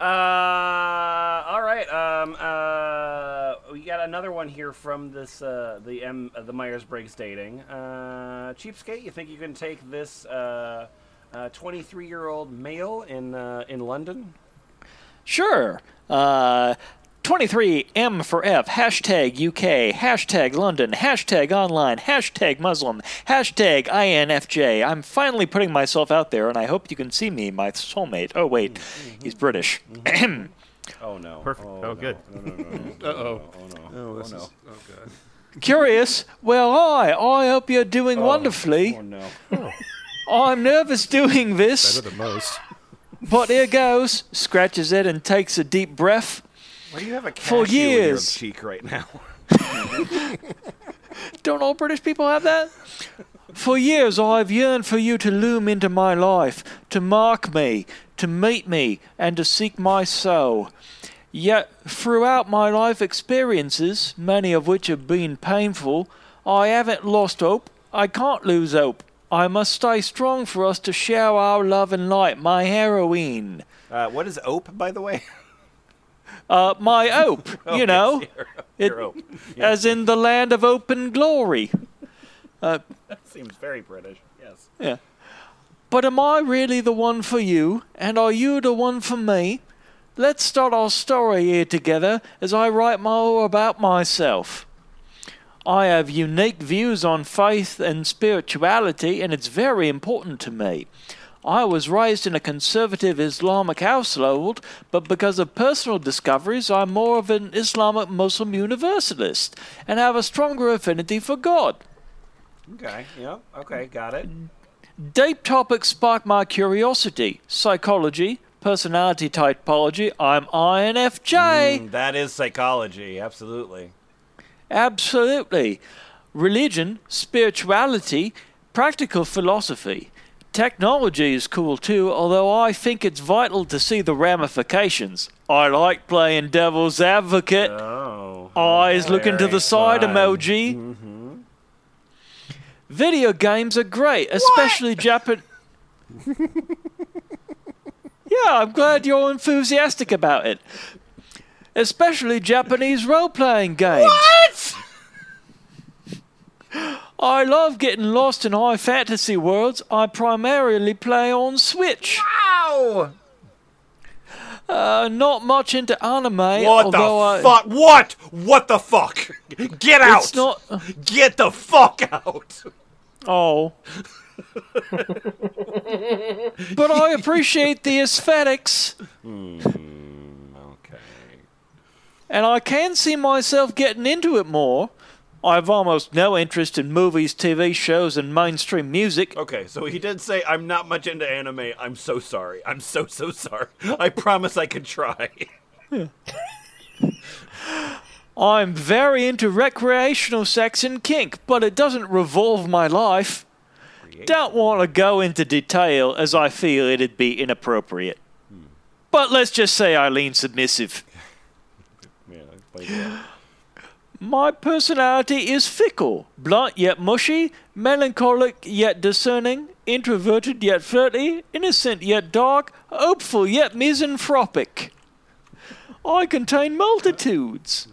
Uh, all right. Um, uh, we got another one here from this uh, the M uh, the Myers Briggs dating. Uh, cheapskate. You think you can take this uh, uh, 23 year old male in uh, in London? Sure. Uh, 23M for F, hashtag UK, hashtag London, hashtag online, hashtag Muslim, hashtag INFJ. I'm finally putting myself out there, and I hope you can see me, my soulmate. Oh, wait, he's British. Oh no. Perfect. Oh, Oh, no. good. No, no, no, no. Uh oh. Oh no. Oh, this no. is oh god. Curious? Well, hi, I hope you're doing wonderfully. Oh no. I'm nervous doing this, Better than most. but here goes. Scratches it and takes a deep breath. Why do you have a For cashew in your years. cheek right now? Don't all British people have that? For years I've yearned for you to loom into my life, to mark me, to meet me, and to seek my soul. Yet, throughout my life experiences, many of which have been painful, I haven't lost hope. I can't lose hope. I must stay strong for us to share our love and light, my heroine. Uh, what is ope, by the way? Uh, my hope, you know, Your, it- your ope. as in the land of open glory. Uh seems very British. Yes. Yeah. But am I really the one for you, and are you the one for me? Let's start our story here together as I write more about myself. I have unique views on faith and spirituality, and it's very important to me. I was raised in a conservative Islamic household, but because of personal discoveries, I'm more of an Islamic Muslim universalist and have a stronger affinity for God. Okay. Yeah. Okay. Got it. Deep topics spark my curiosity. Psychology, personality typology. I'm INFJ. Mm, that is psychology. Absolutely. Absolutely. Religion, spirituality, practical philosophy. Technology is cool too, although I think it's vital to see the ramifications. I like playing devil's advocate. Oh. Eyes looking to the side fun. emoji. Video games are great, especially Japan. yeah, I'm glad you're enthusiastic about it. Especially Japanese role playing games. What? I love getting lost in high fantasy worlds. I primarily play on Switch. Wow. Uh, not much into anime, What the although I, fuck? What? What the fuck? Get out! It's not. Get the fuck out! Oh. but I appreciate the aesthetics, Okay. and I can see myself getting into it more. I have almost no interest in movies, TV shows, and mainstream music. Okay, so he did say, I'm not much into anime. I'm so sorry. I'm so, so sorry. I promise I could try. Yeah. I'm very into recreational sex and kink, but it doesn't revolve my life. Don't want to go into detail as I feel it'd be inappropriate. Hmm. But let's just say I lean submissive. Yeah. My personality is fickle, blunt yet mushy, melancholic yet discerning, introverted yet flirty, innocent yet dark, hopeful yet misanthropic. I contain multitudes.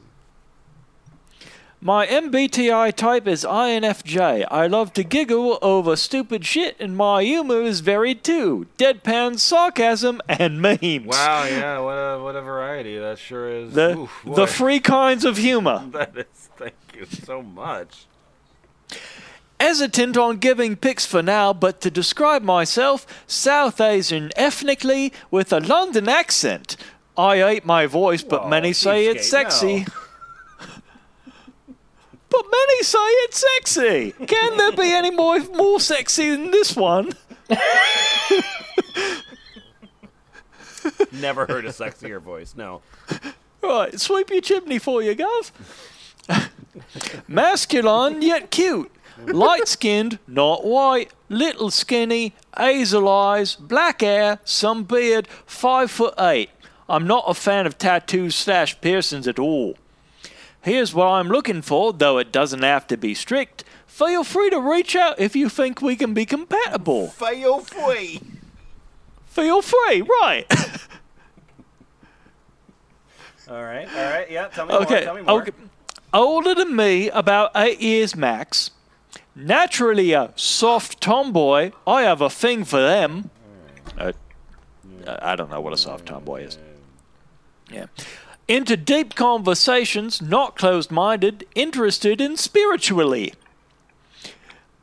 My MBTI type is INFJ. I love to giggle over stupid shit, and my humor is varied too deadpan, sarcasm, and memes. Wow, yeah, what a, what a variety. That sure is. The, Oof, the three kinds of humor. That is, thank you so much. hesitant on giving pics for now, but to describe myself, South Asian ethnically with a London accent. I hate my voice, but Whoa, many say it's sexy. no. But many say it's sexy. Can there be any more more sexy than this one? Never heard a sexier voice. No. Right, sweep your chimney for you, Gov. Masculine yet cute. Light skinned, not white. Little skinny, hazel eyes, black hair, some beard, five foot eight. I'm not a fan of tattoos slash piercings at all. Here's what I'm looking for, though it doesn't have to be strict. Feel free to reach out if you think we can be compatible. Feel free. Feel free, right? All right, all right, yeah, tell me more. Okay. Tell me more. okay. Older than me, about eight years max. Naturally a soft tomboy. I have a thing for them. Uh, I don't know what a soft tomboy is. Yeah. Into deep conversations, not closed minded, interested in spiritually.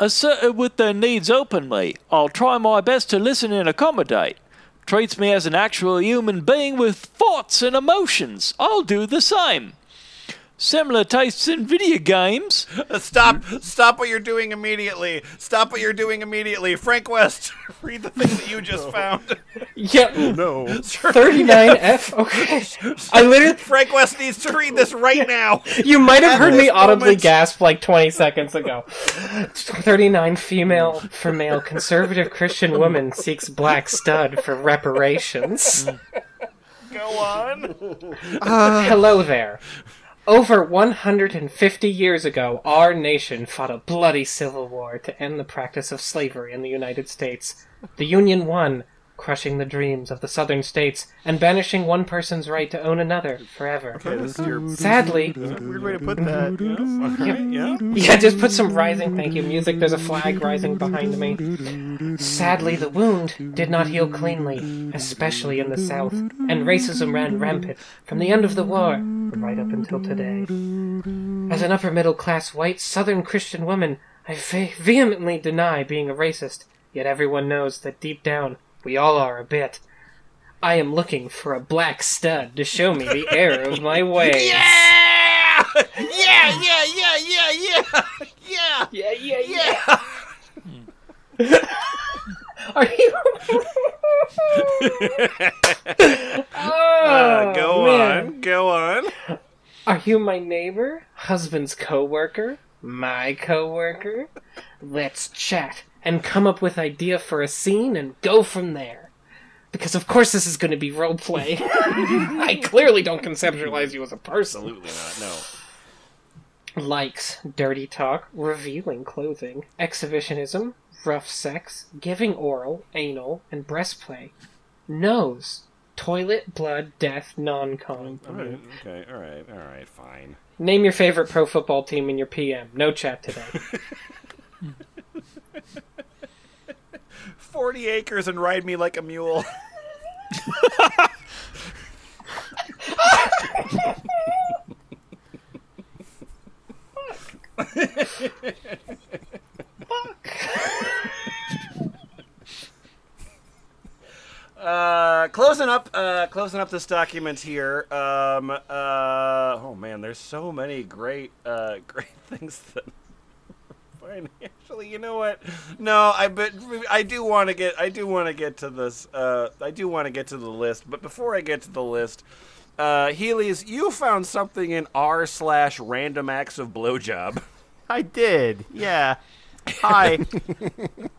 Assertive with their needs openly. I'll try my best to listen and accommodate. Treats me as an actual human being with thoughts and emotions. I'll do the same. Similar tastes in video games. Uh, Stop! Stop what you're doing immediately! Stop what you're doing immediately! Frank West, read the thing that you just found. Yep. No. 39F? Okay. I literally. Frank West needs to read this right now. You might have At heard me this audibly moment- gasp like 20 seconds ago. 39 female for male conservative Christian woman seeks black stud for reparations. Go on. Hello there. Over 150 years ago, our nation fought a bloody civil war to end the practice of slavery in the United States. The Union won, crushing the dreams of the southern states and banishing one person's right to own another forever. this is your Sadly, weird way to put that. yeah. yeah, just put some rising thank you music. There's a flag rising behind me. Sadly, the wound did not heal cleanly, especially in the South, and racism ran rampant from the end of the war right up until today. As an upper middle class white Southern Christian woman, I ve- vehemently deny being a racist, yet everyone knows that deep down, we all are a bit. I am looking for a black stud to show me the error of my ways. Yeah! Yeah, yeah, yeah, yeah, yeah, yeah. Yeah, yeah, yeah. Are you? Uh, go Oh, man. on, go on. Are you my neighbor? Husband's coworker? My coworker? Let's chat and come up with idea for a scene and go from there. Because of course this is going to be roleplay. I clearly don't conceptualize you as a person. Absolutely not. No. Likes, dirty talk, revealing clothing, exhibitionism, rough sex, giving oral, anal, and breast play. Nose, toilet, blood, death, non-con. All right. Okay. All right. All right. Fine. Name your favorite pro football team in your PM. No chat today. Forty acres and ride me like a mule. Uh, closing up, uh, closing up this document here. Um, uh, oh man, there's so many great, uh, great things that. Fine. Actually, you know what? No, I but I do want to get I do want to get to this. Uh, I do want to get to the list, but before I get to the list, uh, Heelies, you found something in r slash random acts of blowjob. I did. Yeah. Hi.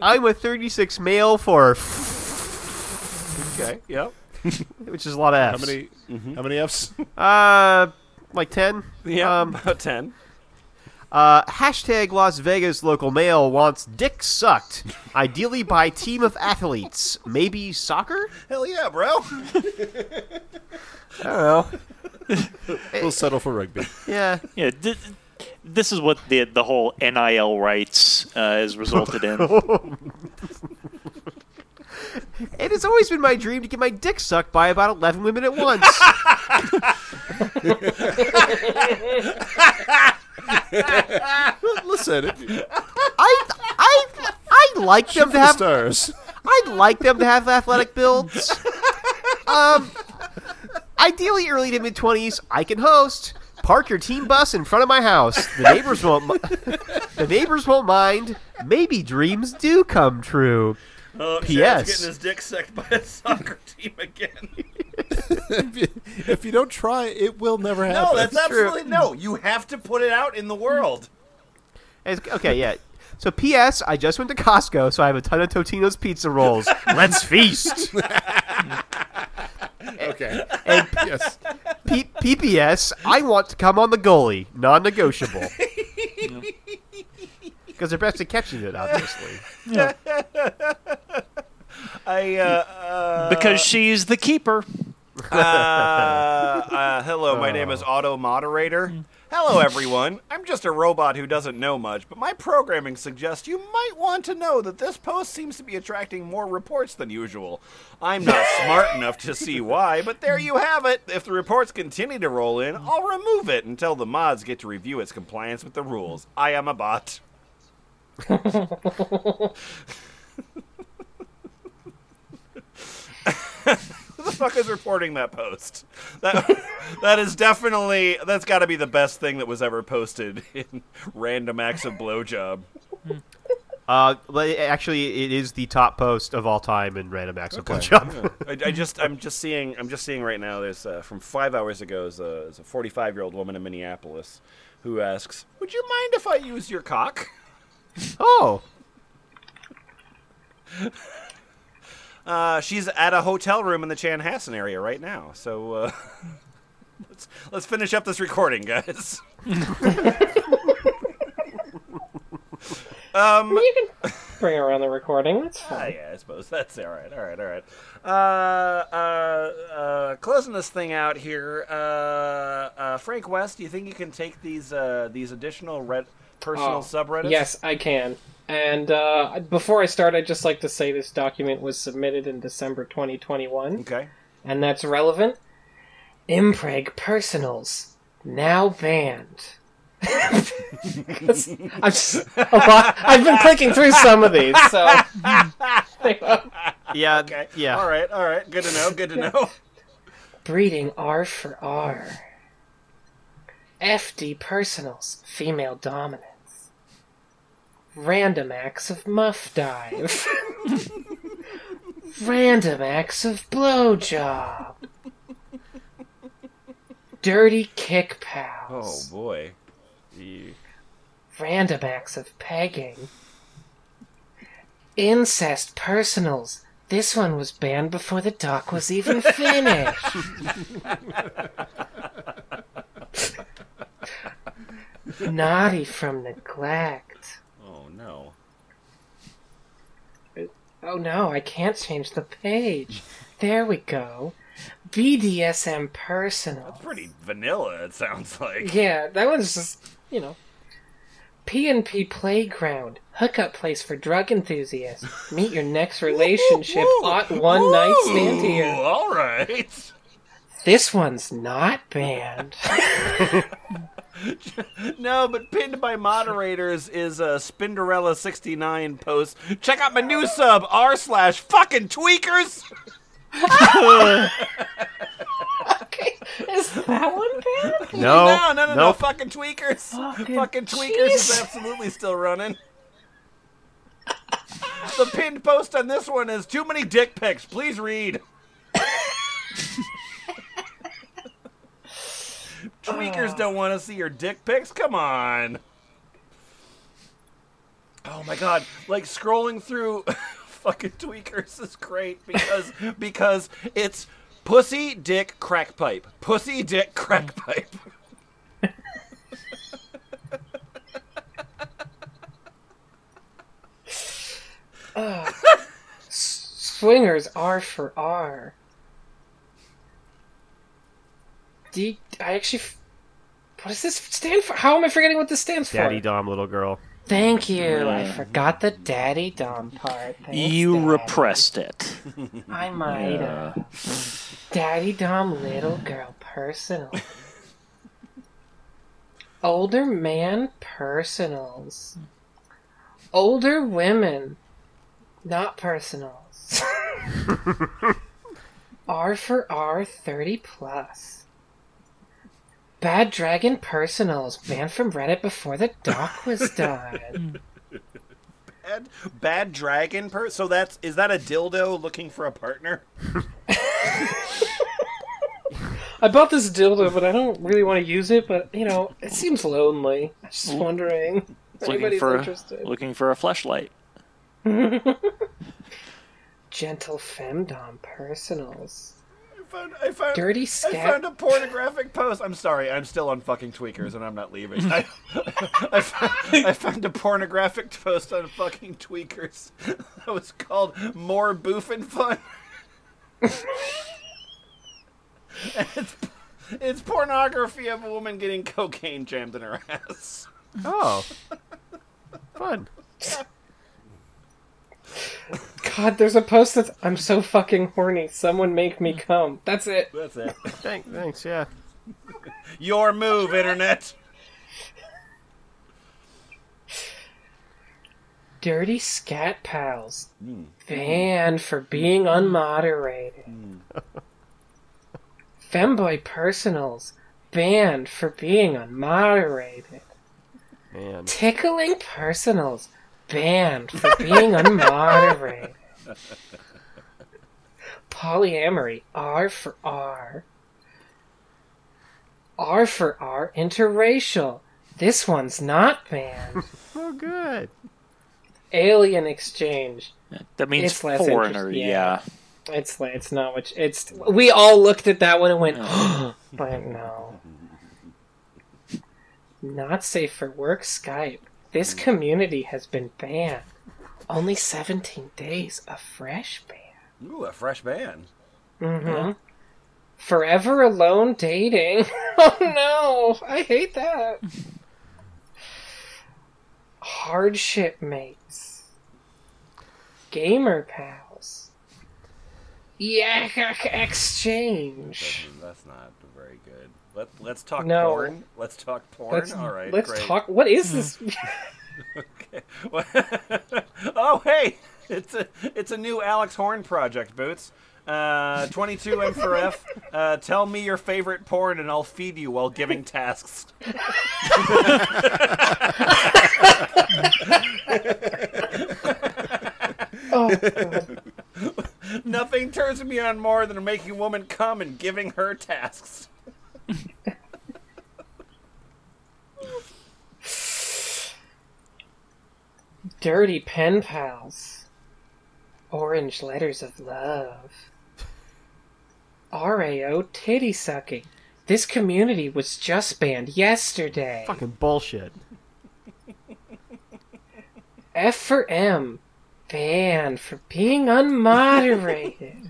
I'm a 36 male for, Okay. Yep. which is a lot of Fs. How many? Mm-hmm. How many Fs? Uh, like 10. Yeah. Um, about ten. Uh, hashtag Las Vegas local male wants dick sucked, ideally by team of athletes. Maybe soccer? Hell yeah, bro. I don't know. We'll settle for rugby. Yeah. Yeah, th- this is what the the whole NIL rights uh, has resulted in. It has always been my dream to get my dick sucked by about 11 women at once. Listen, I, I, I like them to the have. stars. I'd like them to have athletic builds. Um, ideally early to mid 20s. I can host. Park your team bus in front of my house. The neighbors won't. mi- the neighbors won't mind. Maybe dreams do come true. Oh, P.S. getting his dick sucked by a soccer team again. if, you, if you don't try, it will never happen. No, that's true. absolutely no. You have to put it out in the world. It's- okay, yeah. So, P.S. I just went to Costco, so I have a ton of Totino's pizza rolls. Let's feast. okay. And yes. P- PPS. I want to come on the goalie, non-negotiable. Because they're best at catching it, obviously. I uh, uh, because she's the keeper. uh, uh, hello, my name is Auto Moderator. Hello, everyone. I'm just a robot who doesn't know much, but my programming suggests you might want to know that this post seems to be attracting more reports than usual. I'm not smart enough to see why, but there you have it. If the reports continue to roll in, I'll remove it until the mods get to review its compliance with the rules. I am a bot. Who the fuck is reporting that post? That that is definitely that's got to be the best thing that was ever posted in random acts of blowjob. Uh, actually, it is the top post of all time in Random Acts of Okay. Blowjob. I, I just I'm just seeing I'm just seeing right now. There's uh, from five hours ago is a, is a 45 year old woman in Minneapolis who asks, "Would you mind if I use your cock?" Oh, Uh, she's at a hotel room in the Chan Chanhassen area right now. So uh, let's let's finish up this recording, guys. um, You can bring around the recording. That's Ah, fine. yeah, I suppose that's all right. All right, all right. Uh, uh, uh, closing this thing out here. Uh, uh, Frank West, do you think you can take these uh, these additional red personal Oh, subreddits? Yes, I can. And uh, before I start, I'd just like to say this document was submitted in December 2021, Okay. and that's relevant. Impreg personals now banned. I'm just, lot, I've been clicking through some of these, so yeah, Okay. yeah. All right. All right. Good to know. Good to know. breeding R for R. FD personals, female dominance. Random acts of muff dive. Random acts of blowjob. Dirty Kik pals. Oh boy. Random acts of pegging. Incest personals. This one was banned before the doc was even finished. Naughty from neglect. Oh no. Oh no, I can't change the page. There we go. BDSM personal. Pretty vanilla. It sounds like. Yeah, that one's just, you know. P&P Playground. Hookup place for drug enthusiasts. Meet your next relationship. Ought one night stand here. All right. This one's not banned. No, but pinned by moderators is a Spinderella69 post. Check out my new sub, r slash fucking tweakers. Okay, is that one bad? No, no, no, no, no, fucking tweakers. Fucking Fucking tweakers is absolutely still running. the pinned post on this one is too many dick pics. Please read. Tweakers don't want to see your dick pics. Come on. Oh my god! Like scrolling through fucking tweakers is great because because it's pussy dick crack pipe, pussy dick crack mm. pipe. Swingers R for R. D. I actually. What does this stand for? How am I forgetting what this stands for? Daddy Dom, little girl. Thank you. I forgot the daddy dom part. Thanks, You Daddy. repressed it. I might have. Daddy dom little girl personal. Older man personals. Older women, not personals. R for R 30 plus. Bad Dragon Personals, banned from Reddit before the doc was done. Bad, bad dragon per. So that's is that a dildo looking for a partner? I bought this dildo, but I don't really want to use it. But you know, it seems lonely. I'm just mm. wondering if Looking anybody's for interested. looking for a flashlight. Gentle femdom personals. I found, I found, Dirty I found a pornographic post. I'm sorry, I'm still on fucking tweakers and I'm not leaving. I, I, found, I found a pornographic post on fucking tweakers that was called "More Boofing Fun." And it's, it's pornography of a woman getting cocaine jammed in her ass. Oh, fun. God, there's a post that's I'm so fucking horny. Someone make me come. That's it. That's it. Thank, thanks. Yeah. Your move, internet. Dirty scat pals. Hmm. Banned for being unmoderated. Femboy personals. Banned for being unmoderated. Man. Tickling personals. Banned for being unmoderated. Polyamory. R for R. R for R. Interracial. This one's not banned. Oh, good. Alien exchange. That means It's less foreigner. Yeah. yeah. It's it's not what it's. We all looked at that one and went, but no. Not safe for work. Skype. This community has been banned. Only 17 days. A fresh ban. Ooh, a fresh ban. Mm-hmm. Forever alone dating. oh no! I hate that. Hardship mates. Gamer pals. Yeah, exchange. That's not very good. Let, let's talk No. porn. Let's talk porn. Let's, All right, let's great. talk. What is this? Okay. oh, hey, it's a it's a new Alex Horne project, Boots. Uh, 22 M for F. Uh, tell me your favorite porn, and I'll feed you while giving tasks. oh, God. Nothing turns me on more than making a woman come and giving her tasks. Dirty pen pals. Orange letters of love. RAO titty sucking. This community was just banned yesterday. Fucking bullshit. F for M. Banned for being unmoderated.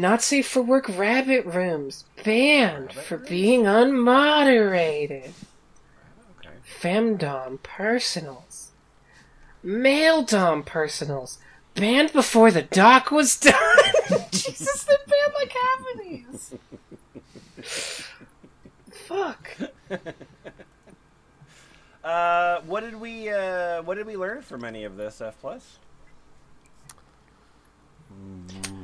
Not safe for work rabbit rooms. Banned for being unmoderated. Okay. Femdom personals. Male dom personals. Banned before the doc was done. Jesus, they banned like half of these. Fuck. Uh, what did we uh, what did we learn from any of this F plus?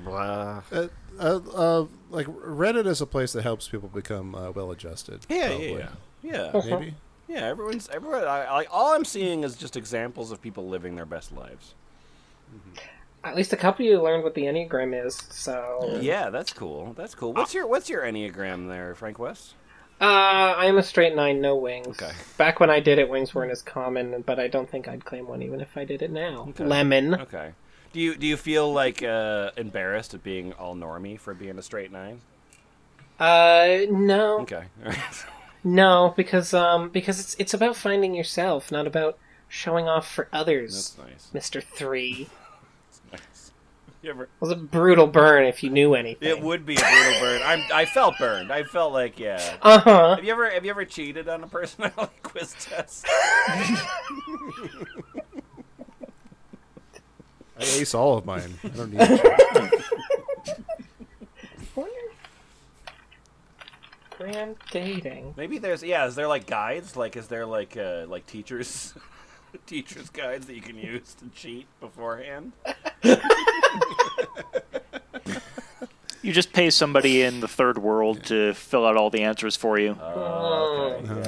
Wow. Uh, uh, uh, like Reddit is a place that helps people become uh, well-adjusted. Yeah, probably. yeah, yeah, yeah. Maybe. Yeah, everyone's everyone. I, I, all I'm seeing is just examples of people living their best lives. At least a couple of you learned what the Enneagram is, so. Yeah, that's cool. That's cool. What's your What's your enneagram there, Frank West? Uh, I am a straight nine, no wings. Okay. Back when I did it, wings weren't as common, but I don't think I'd claim one even if I did it now. Okay. Lemon. Okay. Do you Do you feel like uh, embarrassed at being all normie for being a straight nine? Uh, no, Okay. no, because um, because it's it's about finding yourself, not about showing off for others. that's nice. Mister Three nice. Ever? it was a brutal burn if you knew anything. It would be a brutal burn. I'm. I felt burned. I felt like yeah. Uh huh. Have you ever Have you ever cheated on a personality quiz test? I ace all of mine. I don't need. to. Grand dating. Maybe there's yeah. Is there like guides? Like is there like uh, like teachers teachers guides that you can use to cheat beforehand? You just pay somebody in the third world to fill out all the answers for you. Oh,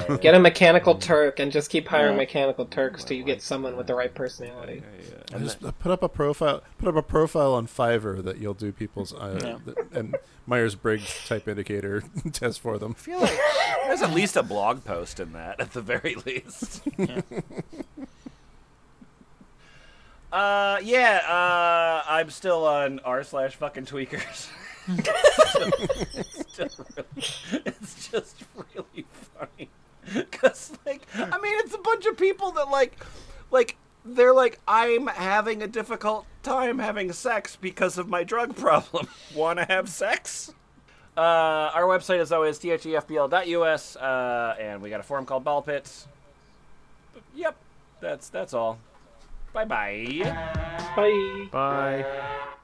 Get a mechanical Turk and just keep hiring Yeah. mechanical Turks till you get someone with the right personality. I just put up a profile. Put up a profile on Fiverr that you'll do people's uh, Yeah. th- and Myers Briggs type indicator test for them. I feel like there's at least a blog post in that, at the very least. uh, yeah. Uh, I'm still on r slash fucking tweakers. it's, still really, it's just really funny because, like, I mean, it's a bunch of people that like, like. They're like, I'm having a difficult time having sex because of my drug problem. Want to have sex? Uh, our website is always thefpl.us, uh, and we got a forum called Ball Pits. Yep, that's that's all. Bye bye bye. Bye.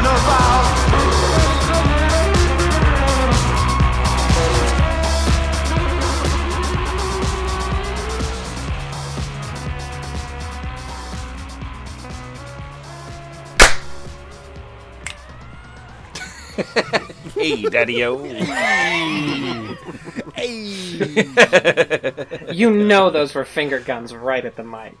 Know about. Hey, Daddy-O. hey. You know those were finger guns right at the mic.